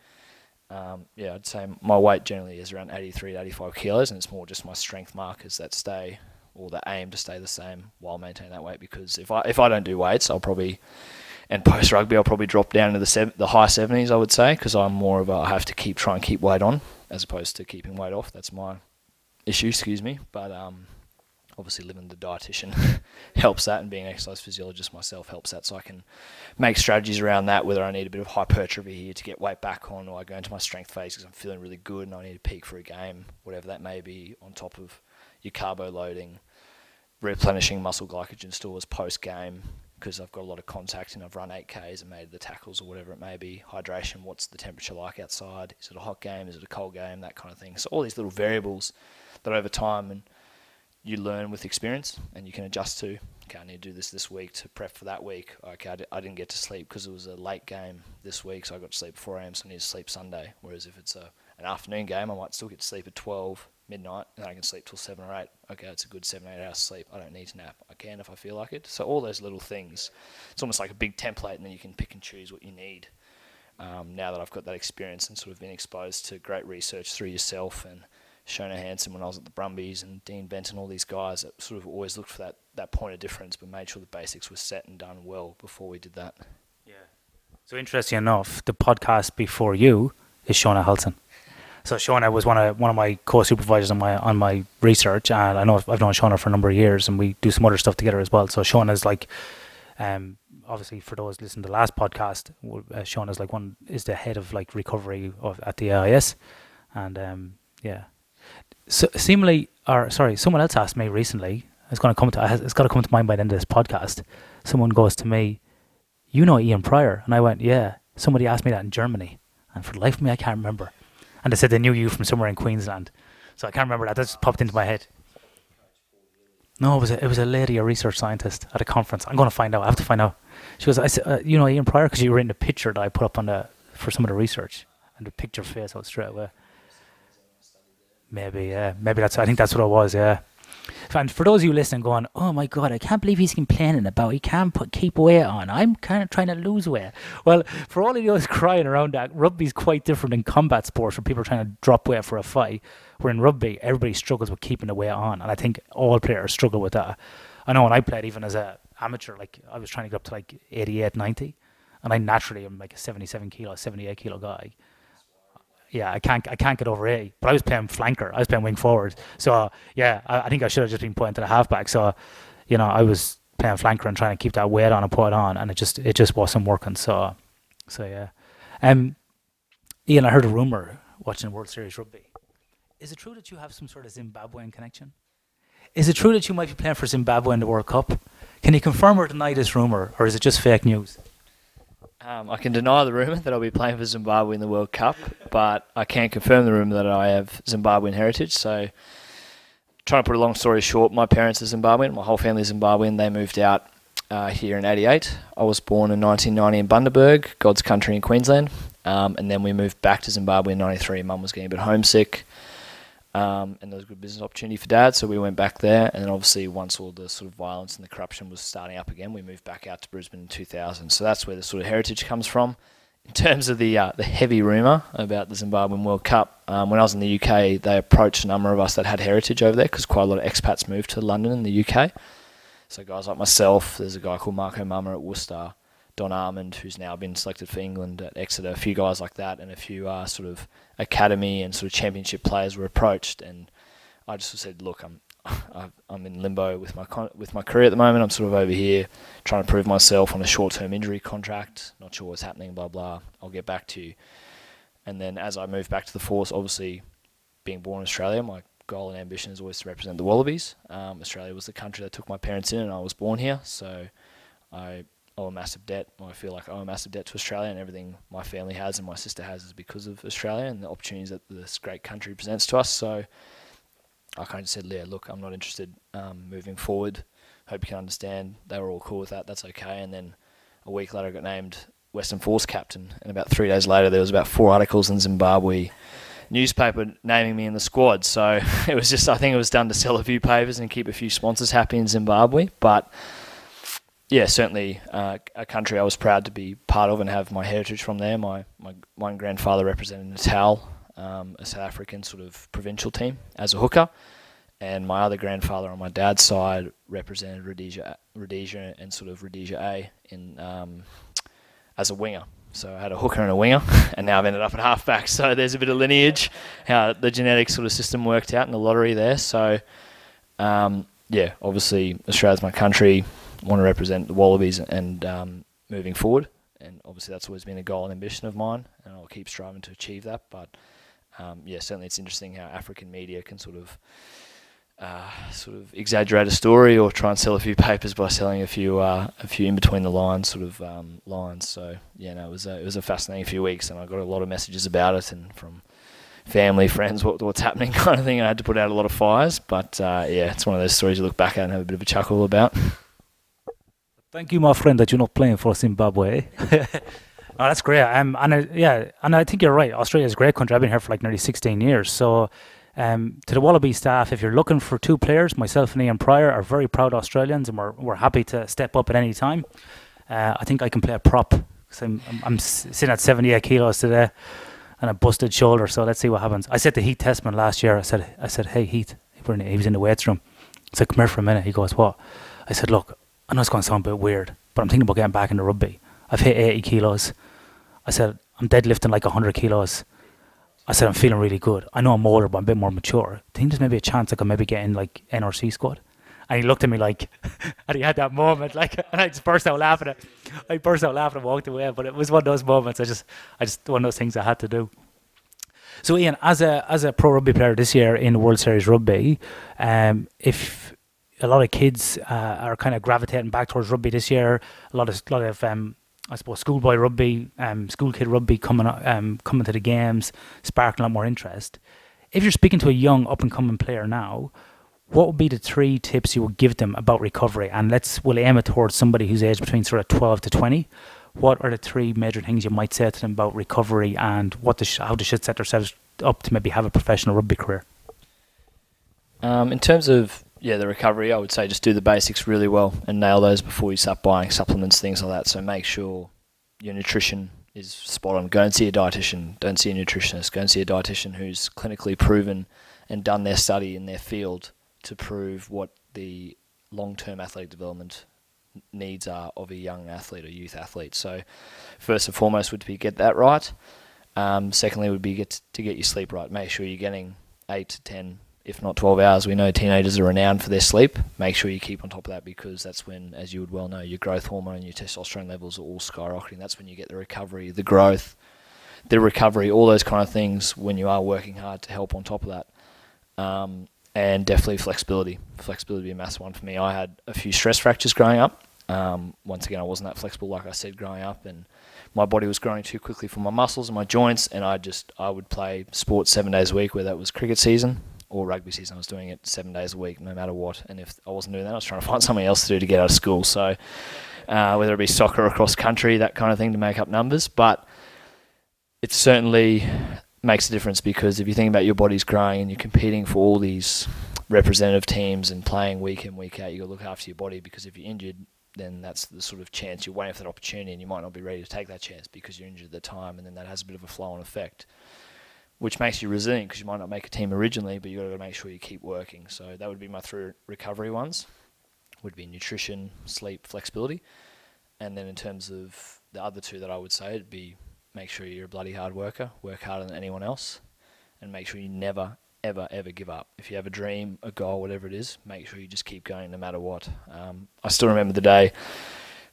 B: um, yeah, I'd say my weight generally is around 83 to 85 kilos, and it's more just my strength markers that stay or that aim to stay the same while maintaining that weight. Because if I if I don't do weights, I'll probably and post rugby, I'll probably drop down to the sev- the high 70s, I would say, because I'm more of a I have to keep try and keep weight on as opposed to keeping weight off. That's my issue, excuse me. But um, obviously living the dietitian [laughs] helps that and being an exercise physiologist myself helps that so I can make strategies around that whether I need a bit of hypertrophy here to get weight back on or I go into my strength phase because I'm feeling really good and I need to peak for a game whatever that may be on top of your carbo loading replenishing muscle glycogen stores post game because I've got a lot of contact and I've run 8Ks and made the tackles or whatever it may be. Hydration, what's the temperature like outside? Is it a hot game? Is it a cold game? That kind of thing. So all these little variables that over time and you learn with experience and you can adjust to. Okay, I need to do this this week to prep for that week. Okay, I didn't get to sleep because it was a late game this week, so I got to sleep 4 a.m. So I need to sleep Sunday. Whereas if it's a an afternoon game, I might still get to sleep at 12 midnight and I can sleep till 7 or 8. Okay, it's a good 7 8 hours sleep. I don't need to nap. I can if I feel like it. So all those little things, it's almost like a big template, and then you can pick and choose what you need. Um, now that I've got that experience and sort of been exposed to great research through yourself and Shona Halson when I was at the Brumbies and Dean Benton, all these guys that sort of always looked for that, that point of difference but made sure the basics were set and done well before we did that.
A: Yeah. So interesting enough, the podcast before you is Shona Halson. So Shona was one of one of my co-supervisors on my on my research, and I know I've, I've known Shona for a number of years, and we do some other stuff together as well. So Shona is like Um, obviously, for those listening to the last podcast, uh, Sean is like one is the head of like recovery of at the AIS, and um, yeah. So seemingly, or sorry, someone else asked me recently. It's going to come to. It's got to come to mind by the end of this podcast. Someone goes to me, "You know Ian Prior," and I went, "Yeah." Somebody asked me that in Germany, and for the life of me, I can't remember. And they said they knew you from somewhere in Queensland, so I can't remember that. That just popped into my head. No, it was a, it was a lady, a research scientist at a conference. I'm going to find out. I have to find out. She goes, I said, uh, you know, Ian Prior, because you were in the picture that I put up on the for some of the research, and the picture face out straight away. Maybe, yeah, maybe that's. I think that's what it was. Yeah. And for those of you listening, going, oh my god, I can't believe he's complaining about he can't put keep weight on. I'm kind of trying to lose weight. Well, for all of those [laughs] crying around that, rugby's quite different than combat sports where people are trying to drop weight for a fight. Where in rugby, everybody struggles with keeping the weight on, and I think all players struggle with that. I know when I played, even as a amateur, like I was trying to get up to like 88, 90, and I naturally am like a 77 kilo, 78 kilo guy. Yeah, I can't, I can't get over 80. But I was playing flanker, I was playing wing forward. So uh, yeah, I, I, think I should have just been put into the halfback. So, you know, I was playing flanker and trying to keep that weight on and put it on, and it just, it just wasn't working. So, so yeah. Um, Ian, I heard a rumor watching World Series rugby is it true that you have some sort of Zimbabwean connection? Is it true that you might be playing for Zimbabwe in the World Cup? Can you confirm or deny this rumor, or is it just fake news?
B: Um, I can deny the rumor that I'll be playing for Zimbabwe in the World Cup, but I can confirm the rumor that I have Zimbabwean heritage. So, trying to put a long story short, my parents are Zimbabwean, my whole family is Zimbabwean. They moved out uh, here in '88. I was born in 1990 in Bundaberg, God's country in Queensland, um, and then we moved back to Zimbabwe in '93. Mum was getting a bit homesick. Um, and there was a good business opportunity for dad, so we went back there. And then obviously, once all the sort of violence and the corruption was starting up again, we moved back out to Brisbane in 2000. So that's where the sort of heritage comes from. In terms of the uh, the heavy rumor about the Zimbabwean World Cup, um, when I was in the UK, they approached a number of us that had heritage over there because quite a lot of expats moved to London in the UK. So guys like myself, there's a guy called Marco Mama at Worcester, Don Armand, who's now been selected for England at Exeter, a few guys like that, and a few uh, sort of academy and sort of championship players were approached, and I just said, look, I'm [laughs] I'm in limbo with my con- with my career at the moment. I'm sort of over here trying to prove myself on a short-term injury contract. Not sure what's happening. Blah blah. I'll get back to you. And then as I move back to the force, obviously being born in Australia, my goal and ambition is always to represent the Wallabies. Um, Australia was the country that took my parents in, and I was born here. So I owe a massive debt. I feel like I owe a massive debt to Australia, and everything my family has and my sister has is because of Australia and the opportunities that this great country presents to us. So I kind of said, "Yeah, look, I'm not interested um, moving forward. Hope you can understand." They were all cool with that. That's okay. And then a week later, I got named Western Force captain, and about three days later, there was about four articles in Zimbabwe newspaper naming me in the squad. So [laughs] it was just, I think it was done to sell a few papers and keep a few sponsors happy in Zimbabwe, but yeah, certainly uh, a country I was proud to be part of and have my heritage from there. My my one grandfather represented Natal, um, a South African sort of provincial team as a hooker, and my other grandfather on my dad's side represented Rhodesia, Rhodesia and sort of Rhodesia A in um, as a winger. So I had a hooker and a winger, [laughs] and now I've ended up at halfback. So there's a bit of lineage, how the genetic sort of system worked out in the lottery there. So um, yeah, obviously Australia's my country want to represent the Wallabies and um, moving forward. And obviously, that's always been a goal and ambition of mine, and I'll keep striving to achieve that. But um, yeah, certainly it's interesting how African media can sort of uh, sort of exaggerate a story or try and sell a few papers by selling a few uh, a few in between the lines sort of um, lines. So yeah, no, it was a, it was a fascinating few weeks, and I got a lot of messages about it and from family, friends, what, what's happening [laughs] kind of thing. I had to put out a lot of fires, but uh, yeah, it's one of those stories you look back at and have a bit of a chuckle about. [laughs]
A: Thank you, my friend, that you're not playing for Zimbabwe. [laughs] oh, that's great. Um, and uh, yeah, and I think you're right. Australia is a great country. I've been here for like nearly 16 years. So, um, to the Wallaby staff, if you're looking for two players, myself and Ian Prior are very proud Australians, and we're we're happy to step up at any time. Uh, I think I can play a prop because I'm, I'm, I'm sitting at 78 kilos today and a busted shoulder. So let's see what happens. I said to Heath Tessmann last year. I said I said, hey Heath, he was in the weights room. I said, come here for a minute. He goes, what? I said, look, I know it's going to sound a bit weird, but I'm thinking about getting back into rugby. I've hit 80 kilos. I said, I'm deadlifting like 100 kilos. I said, I'm feeling really good. I know I'm older, but I'm a bit more mature. I think there's maybe a chance I could maybe get in like NRC squad. And he looked at me like, [laughs] and he had that moment, like, and [laughs] I just burst out laughing. I burst out laughing and walked away. But it was one of those moments. I just, I just one of those things I had to do. So Ian, as a as a pro rugby player this year in World Series Rugby, um, if a lot of kids uh, are kind of gravitating back towards rugby this year, a lot of lot of um, I suppose schoolboy rugby, um, school kid rugby coming um, coming to the games, sparking a lot more interest. If you're speaking to a young up and coming player now, what would be the three tips you would give them about recovery? And let's we'll aim it towards somebody who's aged between sort of twelve to twenty. What are the three major things you might say to them about recovery and what they sh- how they should set themselves up to maybe have a professional rugby career?
B: Um, in terms of yeah the recovery, I would say just do the basics really well and nail those before you start buying supplements, things like that. So make sure your nutrition is spot on. Go and see a dietitian. Don't see a nutritionist. Go and see a dietitian who's clinically proven and done their study in their field to prove what the long-term athletic development needs are of a young athlete or youth athlete. So, first and foremost would be get that right. Um, secondly, would be get to get your sleep right. Make sure you're getting eight to ten, if not twelve hours. We know teenagers are renowned for their sleep. Make sure you keep on top of that because that's when, as you would well know, your growth hormone and your testosterone levels are all skyrocketing. That's when you get the recovery, the growth, the recovery, all those kind of things. When you are working hard to help on top of that. Um, and definitely flexibility. Flexibility would be a massive one for me. I had a few stress fractures growing up. Um, once again, I wasn't that flexible, like I said, growing up, and my body was growing too quickly for my muscles and my joints. And I just I would play sports seven days a week, where that was cricket season or rugby season. I was doing it seven days a week, no matter what. And if I wasn't doing that, I was trying to [laughs] find something else to do to get out of school. So uh, whether it be soccer or cross country, that kind of thing to make up numbers, but it certainly makes a difference because if you think about your body's growing and you're competing for all these representative teams and playing week in week out, you got to look after your body because if you're injured, then that's the sort of chance you're waiting for that opportunity, and you might not be ready to take that chance because you're injured at the time, and then that has a bit of a flow-on effect, which makes you resilient because you might not make a team originally, but you've got to make sure you keep working. So that would be my three recovery ones. Would be nutrition, sleep, flexibility, and then in terms of the other two that I would say, it'd be make sure you're a bloody hard worker, work harder than anyone else, and make sure you never, ever, ever give up. If you have a dream, a goal, whatever it is, make sure you just keep going no matter what. Um, I still remember the day.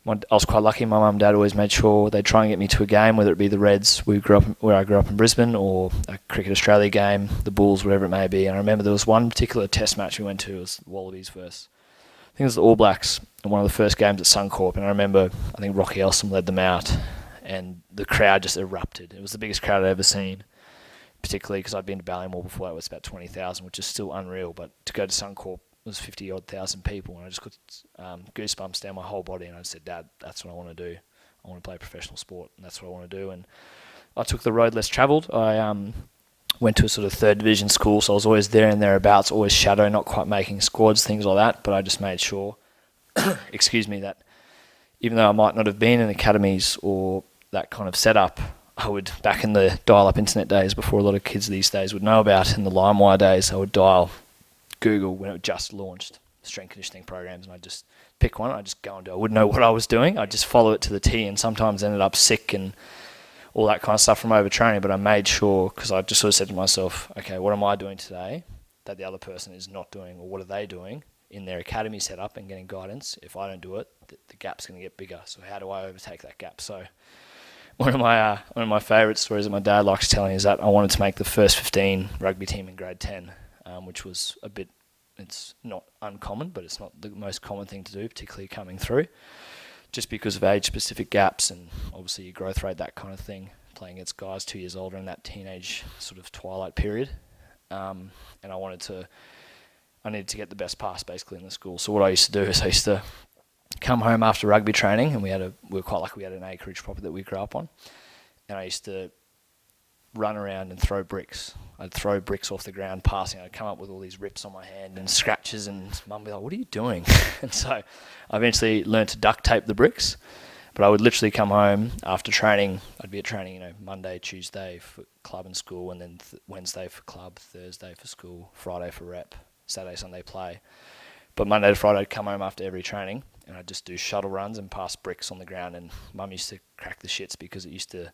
B: I was quite lucky. My mum and dad always made sure they'd try and get me to a game, whether it be the Reds, we grew up where I grew up in Brisbane, or a Cricket Australia game, the Bulls, whatever it may be. And I remember there was one particular Test match we went to. It was Wallabies versus, I think it was the All Blacks, in one of the first games at Suncorp. And I remember, I think Rocky Elsom led them out, and the crowd just erupted. It was the biggest crowd I'd ever seen, particularly because I'd been to Ballymore before. That was about twenty thousand, which is still unreal. But to go to Suncorp was fifty odd thousand people, and I just got um, goosebumps down my whole body. And I said, Dad, that's what I want to do. I want to play professional sport, and that's what I want to do. And I took the road less travelled. I um, went to a sort of third division school, so I was always there and thereabouts, always shadow, not quite making squads, things like that. But I just made sure, [coughs] excuse me, that even though I might not have been in academies or that kind of setup, I would back in the dial-up internet days before a lot of kids these days would know about in the LimeWire days. I would dial Google when it just launched strength conditioning programs, and I just pick one. I just go and do. I wouldn't know what I was doing. I just follow it to the T, and sometimes ended up sick and all that kind of stuff from overtraining. But I made sure because I just sort of said to myself, okay, what am I doing today that the other person is not doing, or what are they doing in their academy setup and getting guidance? If I don't do it, the, the gap's going to get bigger. So how do I overtake that gap? So one of my uh, one of my favourite stories that my dad likes telling is that I wanted to make the first 15 rugby team in grade 10, um, which was a bit. It's not uncommon, but it's not the most common thing to do, particularly coming through, just because of age-specific gaps and obviously your growth rate, that kind of thing. Playing against guys two years older in that teenage sort of twilight period, um, and I wanted to. I needed to get the best pass basically in the school. So what I used to do is I used to come home after rugby training, and we had a we were quite lucky we had an acreage property that we grew up on, and I used to run around and throw bricks. I'd throw bricks off the ground, passing. I'd come up with all these rips on my hand and scratches, and mum would be like, "What are you doing?" [laughs] and so I eventually learned to duct tape the bricks. But I would literally come home after training. I'd be at training, you know, Monday, Tuesday for club and school, and then th- Wednesday for club, Thursday for school, Friday for rep, Saturday, Sunday play. But Monday to Friday, I'd come home after every training, and I'd just do shuttle runs and pass bricks on the ground. And Mum used to crack the shits because it used to,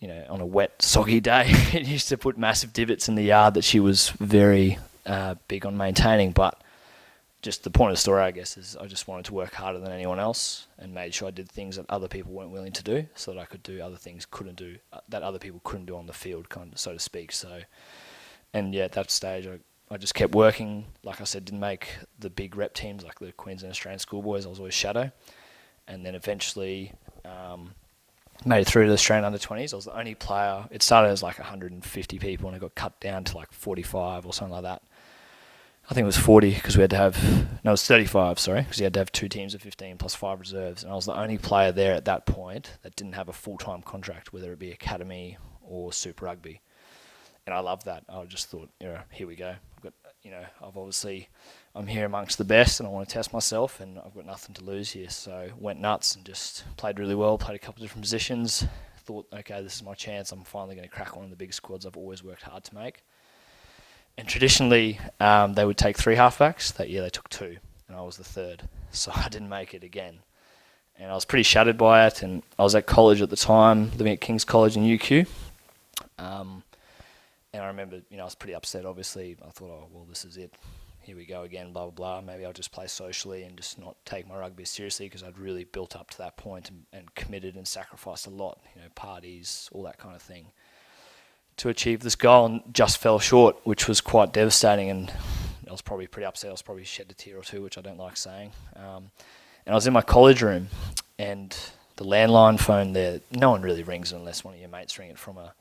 B: you know, on a wet, soggy day, [laughs] it used to put massive divots in the yard that she was very uh, big on maintaining. But just the point of the story, I guess, is I just wanted to work harder than anyone else and made sure I did things that other people weren't willing to do, so that I could do other things couldn't do uh, that other people couldn't do on the field, kind of, so to speak. So, and yeah, at that stage, I, I just kept working. Like I said, didn't make the big rep teams like the Queensland Australian Schoolboys. I was always shadow, and then eventually. Um, made it through to the Australian under 20s. I was the only player. It started as like 150 people and it got cut down to like 45 or something like that. I think it was 40 because we had to have, no, it was 35, sorry, because you had to have two teams of 15 plus five reserves. And I was the only player there at that point that didn't have a full time contract, whether it be academy or Super Rugby. And I loved that. I just thought, you know, here we go. I've got, you know, I've obviously, I'm here amongst the best and I want to test myself and I've got nothing to lose here. So went nuts and just played really well, played a couple of different positions. Thought, okay, this is my chance. I'm finally going to crack one of the big squads I've always worked hard to make. And traditionally, um, they would take three halfbacks. That year, they took two, and I was the third. [laughs] So I didn't make it again. And I was pretty shattered by it. And I was at college at the time, living at King's College in UQ. Um, and I remember, you know, I was pretty upset. Obviously, I thought, oh, well, this is it. Here we go again. Blah blah blah. Maybe I'll just play socially and just not take my rugby seriously because I'd really built up to that point and, and committed and sacrificed a lot. You know, parties, all that kind of thing to achieve this goal and just fell short, which was quite devastating. And I was probably pretty upset. I was probably shed a tear or two, which I don't like saying. Um, and I was in my college room, and the landline phone there, no one really rings unless one of your mates ring it from a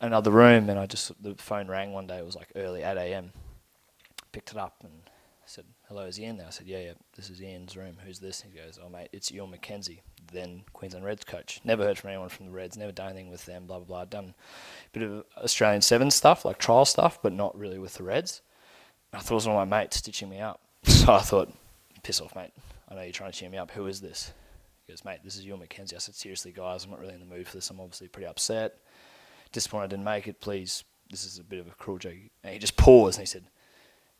B: another room. And I just the phone rang one day. It was like early 8 a.m. Picked it up and said, "Hello, is Ian there?" I said, "Yeah, yeah, this is Ian's room. Who's this?" He goes, "Oh, mate, it's Ewen McKenzie." then Queensland Reds coach. Never heard from anyone from the Reds, never done anything with them, blah, blah, blah. Done a bit of Australian Seven stuff, like trial stuff, but not really with the Reds. I thought it was one of my mates stitching me up. [laughs] So I thought, piss off, mate. I know you're trying to cheer me up. Who is this? He goes, mate, this is Ewen McKenzie. I said, seriously, guys, I'm not really in the mood for this. I'm obviously pretty upset. Disappointed I didn't make it. Please, this is a bit of a cruel joke. And he just paused and he said,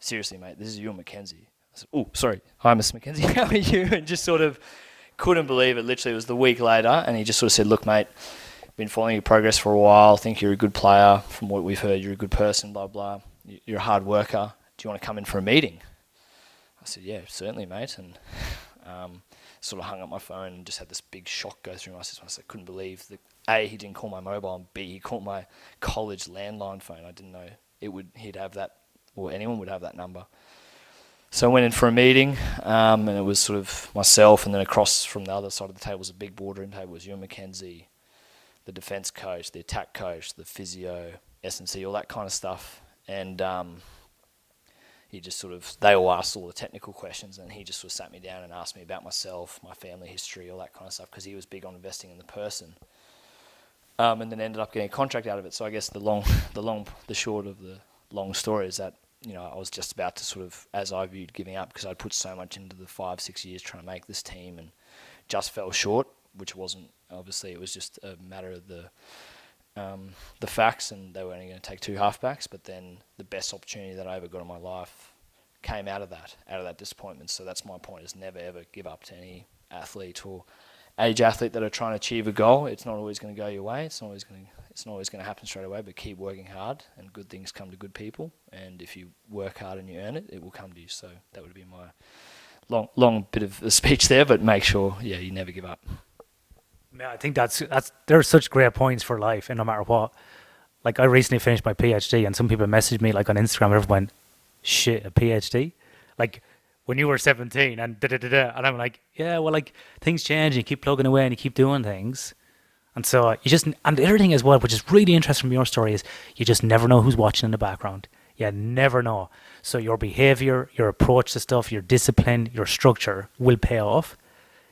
B: seriously, mate, this is Ewen McKenzie. I said, oh, sorry. Hi, Miss McKenzie. [laughs] How are you? And just sort of couldn't believe it. Literally, it was the week later, and he just sort of said, "Look, mate, been following your progress for a while. Think you're a good player. From what we've heard, you're a good person. Blah blah. You're a hard worker. Do you want to come in for a meeting?" I said, "Yeah, certainly, mate." And um, sort of hung up my phone and just had this big shock go through my system. I said, couldn't believe that a he didn't call my mobile, and b he called my college landline phone. I didn't know it would he'd have that or anyone would have that number. So I went in for a meeting, um, and it was sort of myself, and then across from the other side of the table was a big boardroom table. Was Ewen McKenzie, the defence coach, the attack coach, the physio, S&C, all that kind of stuff. And um, he just sort of, they all asked all the technical questions, and he just sort of sat me down and asked me about myself, my family history, all that kind of stuff, because he was big on investing in the person. Um, and then ended up getting a contract out of it. So I guess the long, [laughs] the long, the short of the long story is that you know, I was just about to sort of, as I viewed giving up, because I'd put so much into the five, six years trying to make this team and just fell short, which wasn't, obviously, it was just a matter of the um, the facts, and they were only going to take two halfbacks, but then the best opportunity that I ever got in my life came out of that, out of that disappointment. So that's my point, is never ever give up to any athlete or age athlete that are trying to achieve a goal. It's not always going to go your way. It's not always going to it's not always going to happen straight away, but keep working hard, and good things come to good people. And if you work hard and you earn it, it will come to you. So that would be my long, long bit of a [laughs] speech there. But make sure, yeah, you never give up.
A: Yeah, I think that's that's there's such great points for life, and no matter what. Like I recently finished my PhD, and some people messaged me like on Instagram, everyone "Shit, a PhD!" Like when you were 17 and da da da da. And I'm like, yeah, well, like things change and you keep plugging away and you keep doing things. And so uh, you just, and the other thing as well, which is really interesting from your story, is you just never know who's watching in the background. You never know. So your behavior, your approach to stuff, your discipline, your structure will pay off.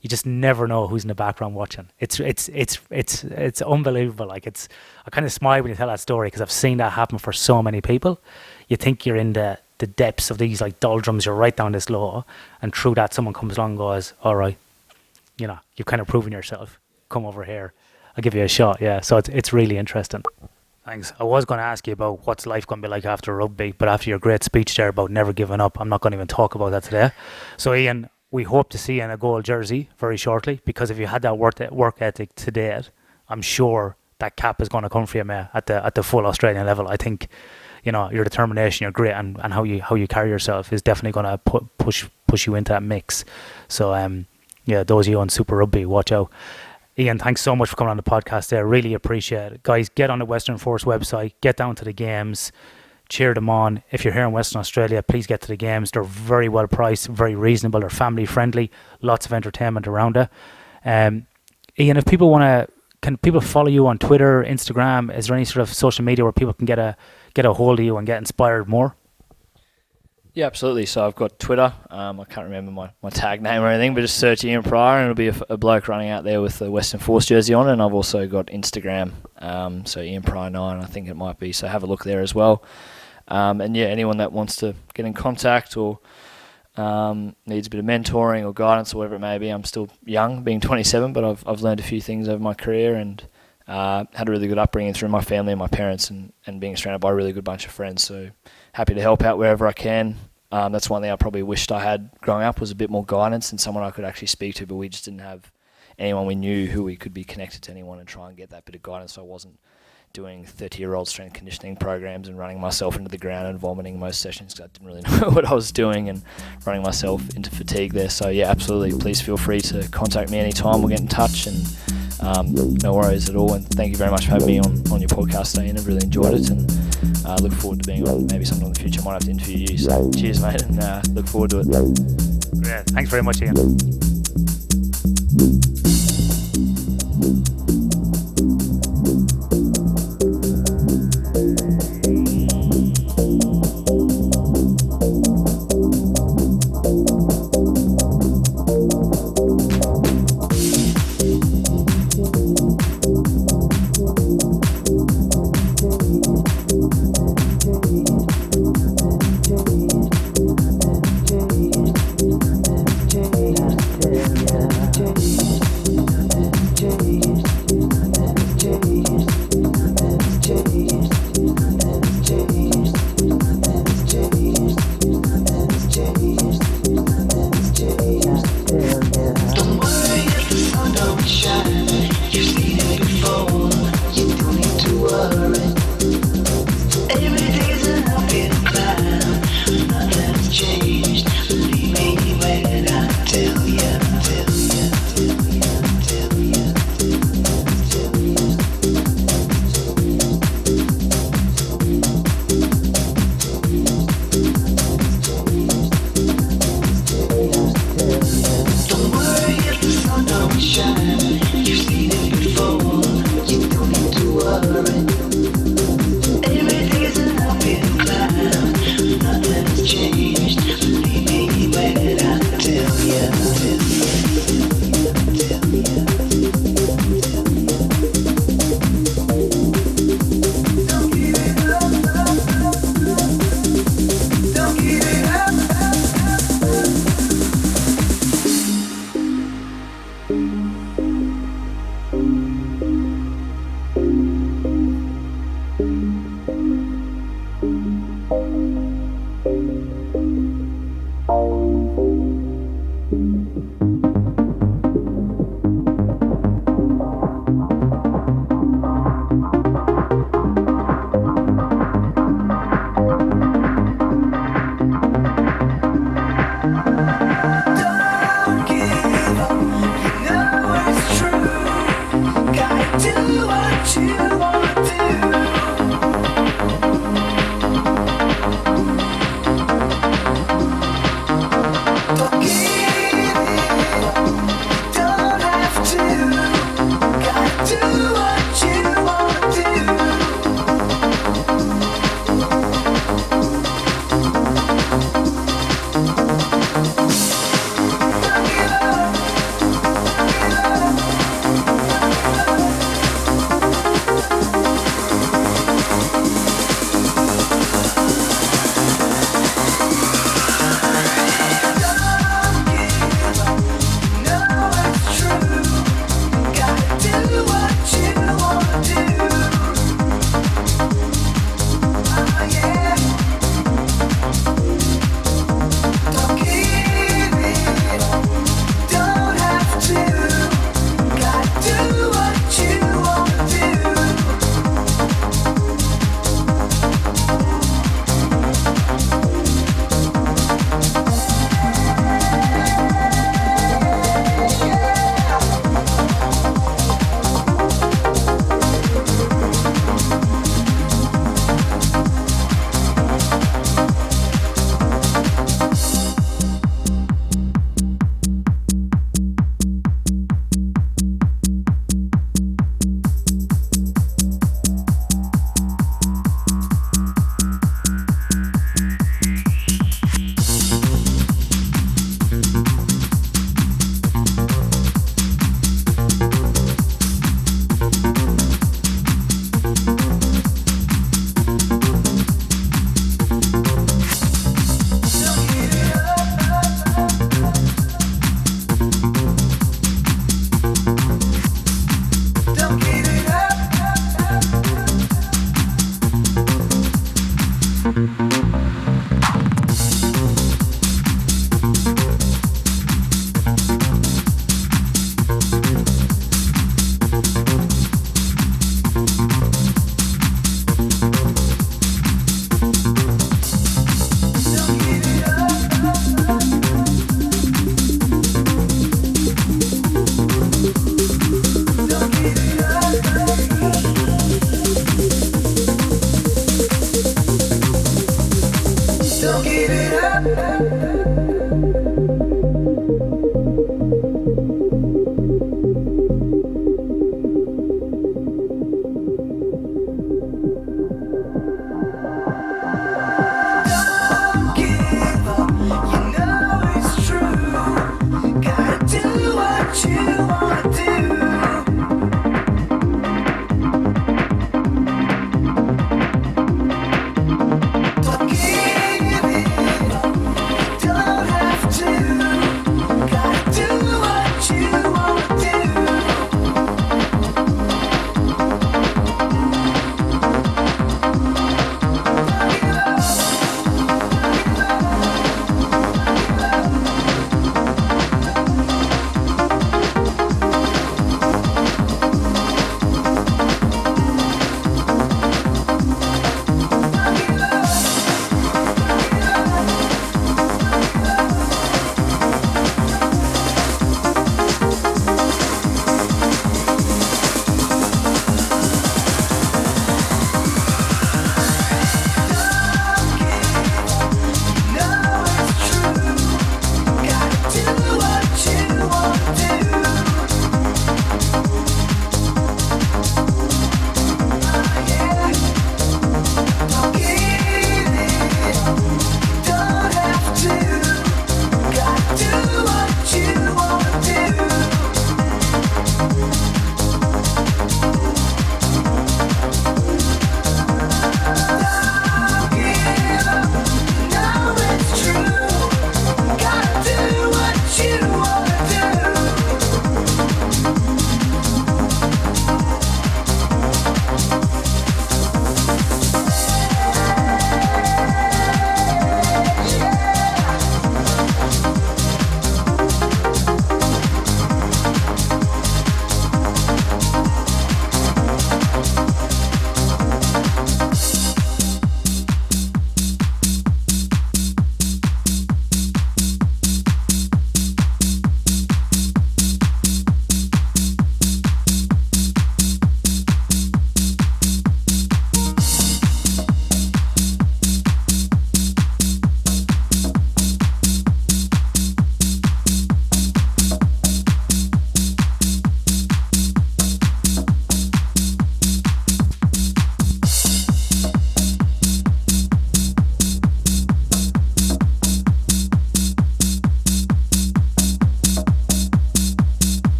A: You just never know who's in the background watching. It's it's it's it's it's unbelievable. Like it's, I kind of smile when you tell that story because I've seen that happen for so many people. You think you're in the the depths of these like doldrums, you're right down this low, and through that someone comes along and goes, "All right, you know, you've kind of proven yourself. Come over here." I'll give you a shot. Yeah, so it's it's really interesting. Thanks. I was going to ask you about what's life going to be like after rugby, but after your great speech there about never giving up, I'm not going to even talk about that today. So, Ian, we hope to see you in a gold jersey very shortly because if you had that work work ethic today, I'm sure that cap is going to come for you, mate, at the at the full Australian level. I think
C: you know your determination, your grit, and, and how you how you carry yourself is definitely going to pu- push push you into that mix. So um, yeah, those of you on Super Rugby, watch out. Ian, thanks so much for coming on the podcast. There, really appreciate it, guys. Get on the Western Force website, get down to the games, cheer them on. If you're here in Western Australia, please get to the games. They're very well priced, very reasonable. They're family friendly, lots of entertainment around it. Um, Ian, if people want to, can people follow you on Twitter, Instagram? Is there any sort of social media where people can get a get a hold of you and get inspired more?
B: Yeah, absolutely. So I've got Twitter. Um, I can't remember my, my tag name or anything, but just search Ian Prior and it'll be a, a bloke running out there with the Western Force jersey on. And I've also got Instagram, um, so Ian Prior nine, I think it might be. So have a look there as well. Um, and yeah, anyone that wants to get in contact or um, needs a bit of mentoring or guidance or whatever it may be, I'm still young, being 27, but I've I've learned a few things over my career and uh, had a really good upbringing through my family and my parents, and, and being surrounded by a really good bunch of friends. So happy to help out wherever I can. Um, that's one thing I probably wished I had growing up was a bit more guidance and someone I could actually speak to, but we just didn't have anyone we knew who we could be connected to anyone and try and get that bit of guidance. So I wasn't doing 30 year old strength conditioning programs and running myself into the ground and vomiting most sessions because I didn't really [laughs] know what I was doing and running myself into fatigue there. So, yeah, absolutely. Please feel free to contact me anytime. We'll get in touch and um, no worries at all. And thank you very much for having me on, on your podcast today. And I've really enjoyed it. And uh, look forward to being on maybe sometime in the future. Might have to interview you. So cheers, mate. And uh, look forward to it.
C: Yeah, thanks very much, Ian.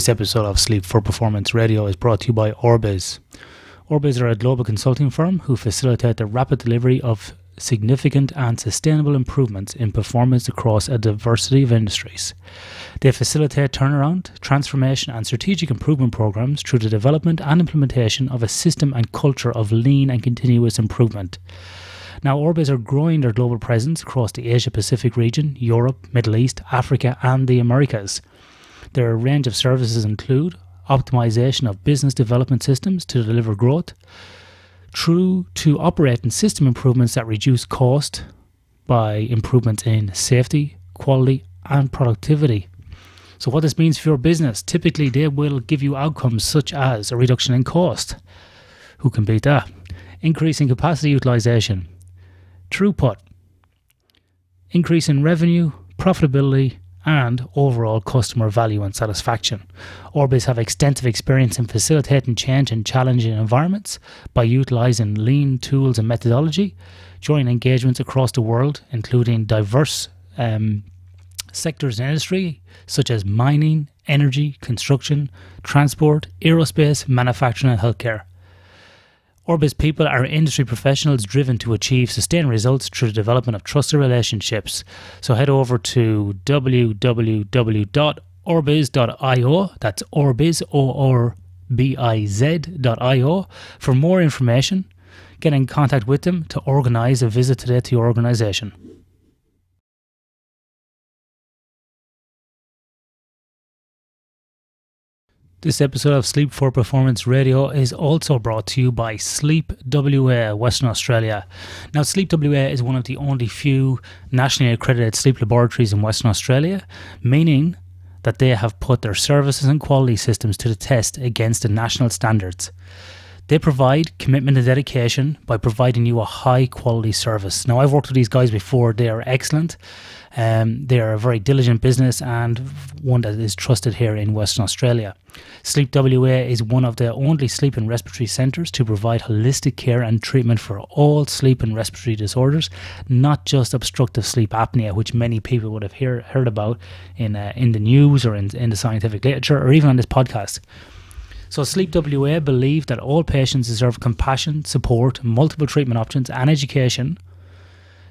A: This episode of Sleep for Performance Radio is brought to you by Orbiz. Orbiz are a global consulting firm who facilitate the rapid delivery of significant and sustainable improvements in performance across a diversity of industries. They facilitate turnaround, transformation, and strategic improvement programs through the development and implementation of a system and culture of lean and continuous improvement. Now, Orbiz are growing their global presence across the Asia Pacific region, Europe, Middle East, Africa, and the Americas. Their range of services include optimization of business development systems to deliver growth, through to operating system improvements that reduce cost by improvements in safety, quality, and productivity. So, what this means for your business, typically they will give you outcomes such as a reduction in cost. Who can beat that? Increasing capacity utilization, throughput, increase in revenue, profitability, and overall customer value and satisfaction. Orbiz have extensive experience in facilitating change in challenging environments by utilizing lean tools and methodology during engagements across the world, including diverse um, sectors in industry such as mining, energy, construction, transport, aerospace, manufacturing, and healthcare. Orbiz people are industry professionals driven to achieve sustained results through the development of trusted relationships. So head over to www.orbiz.io, that's Orbiz, O R B I Z.io, for more information. Get in contact with them to organize a visit today to your organization. This episode of Sleep for Performance Radio is also brought to you by Sleep WA Western Australia. Now, Sleep WA is one of the only few nationally accredited sleep laboratories in Western Australia, meaning that they have put their services and quality systems to the test against the national standards. They provide commitment and dedication by providing you a high quality service. Now, I've worked with these guys before, they are excellent. Um, they are a very diligent business and one that is trusted here in Western Australia. Sleep WA is one of the only sleep and respiratory centres to provide holistic care and treatment for all sleep and respiratory disorders, not just obstructive sleep apnea, which many people would have hear, heard about in uh, in the news or in, in the scientific literature or even on this podcast. So, Sleep WA believe that all patients deserve compassion, support, multiple treatment options, and education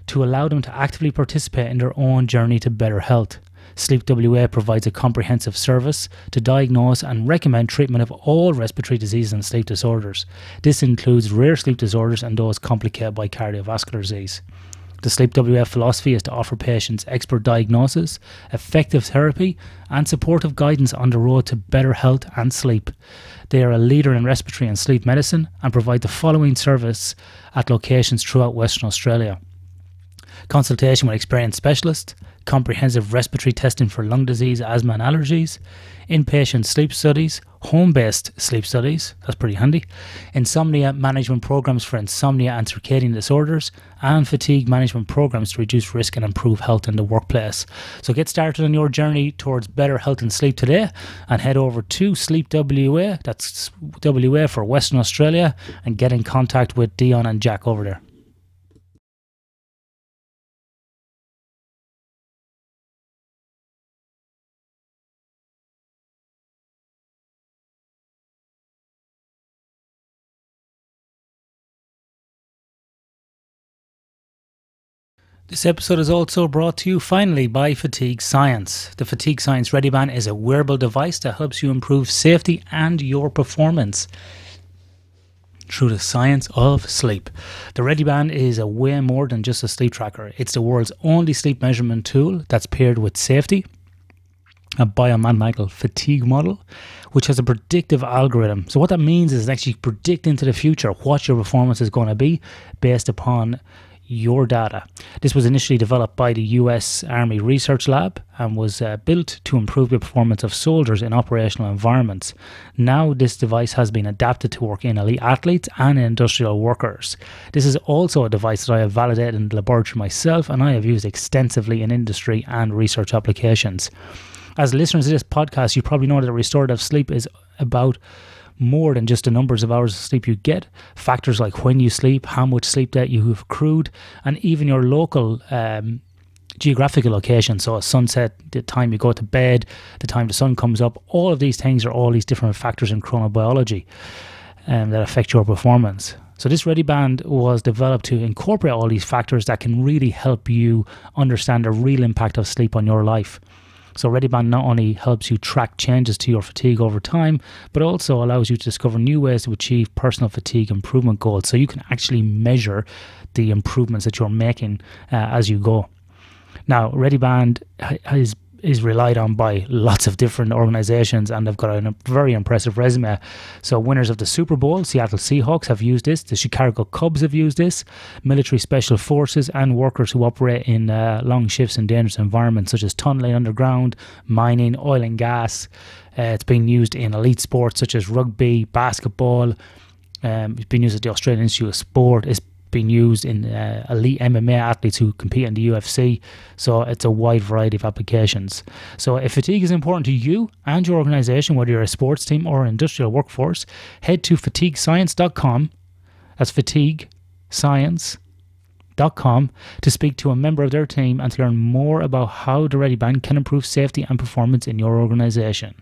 A: to allow them to actively participate in their own journey to better health. Sleep WA provides a comprehensive service to diagnose and recommend treatment of all respiratory diseases and sleep disorders. This includes rare sleep disorders and those complicated by cardiovascular disease. The Sleep WA philosophy is to offer patients expert diagnosis, effective therapy, and supportive guidance on the road to better health and sleep. They are a leader in respiratory and sleep medicine and provide the following service at locations throughout Western Australia consultation with experienced specialists, comprehensive respiratory testing for lung disease, asthma, and allergies, inpatient sleep studies, home based sleep studies, that's pretty handy, insomnia management programs for insomnia and circadian disorders, and fatigue management programs to reduce risk and improve health in the workplace. So get started on your journey towards better health and sleep today and head over to Sleep WA, that's WA for Western Australia, and get in contact with Dion and Jack over there. This episode is also brought to you finally by Fatigue Science. The Fatigue Science ReadyBand is a wearable device that helps you improve SAFTE and your performance through the science of sleep. The ReadyBand is a way more than just a sleep tracker. It's the world's only sleep measurement tool that's paired with safety, a biomechanical fatigue model, which has a predictive algorithm. So what that means is actually predict into the future what your performance is going to be based upon your data. This was initially developed by the US Army Research Lab and was uh, built to improve the performance of soldiers in operational environments. Now, this device has been adapted to work in elite athletes and industrial workers. This is also a device that I have validated in the laboratory myself and I have used extensively in industry and research applications. As listeners to this podcast, you probably know that restorative sleep is about more than just the numbers of hours of sleep you get. Factors like when you sleep, how much sleep that you have accrued, and even your local um, geographical location. So, a sunset, the time you go to bed, the time the sun comes up, all of these things are all these different factors in chronobiology um, that affect your performance. So this Ready Band was developed to incorporate all these factors that can really help you understand the real impact of sleep on your life. So ReadyBand not only helps you track changes to your fatigue over time, but also allows you to discover new ways to achieve personal fatigue improvement goals. So you can actually measure the improvements that you're making uh, as you go. Now, ReadyBand is is relied on by lots of different organizations and they've got a very impressive resume. So, winners of the Super Bowl, Seattle Seahawks, have used this, the Chicago Cubs have used this, military special forces, and workers who operate in uh, long shifts in dangerous environments such as tunneling underground, mining, oil and gas. Uh, it's been used in elite sports such as rugby, basketball. Um, it's been used at the Australian Institute of Sport. It's being used in uh, elite MMA athletes who compete in the UFC. So it's a wide variety of applications. So if fatigue is important to you and your organization, whether you're a sports team or an industrial workforce, head to fatiguescience.com. That's fatiguescience.com to speak to a member of their team and to learn more about how the Ready Band can improve safety and performance in your organization.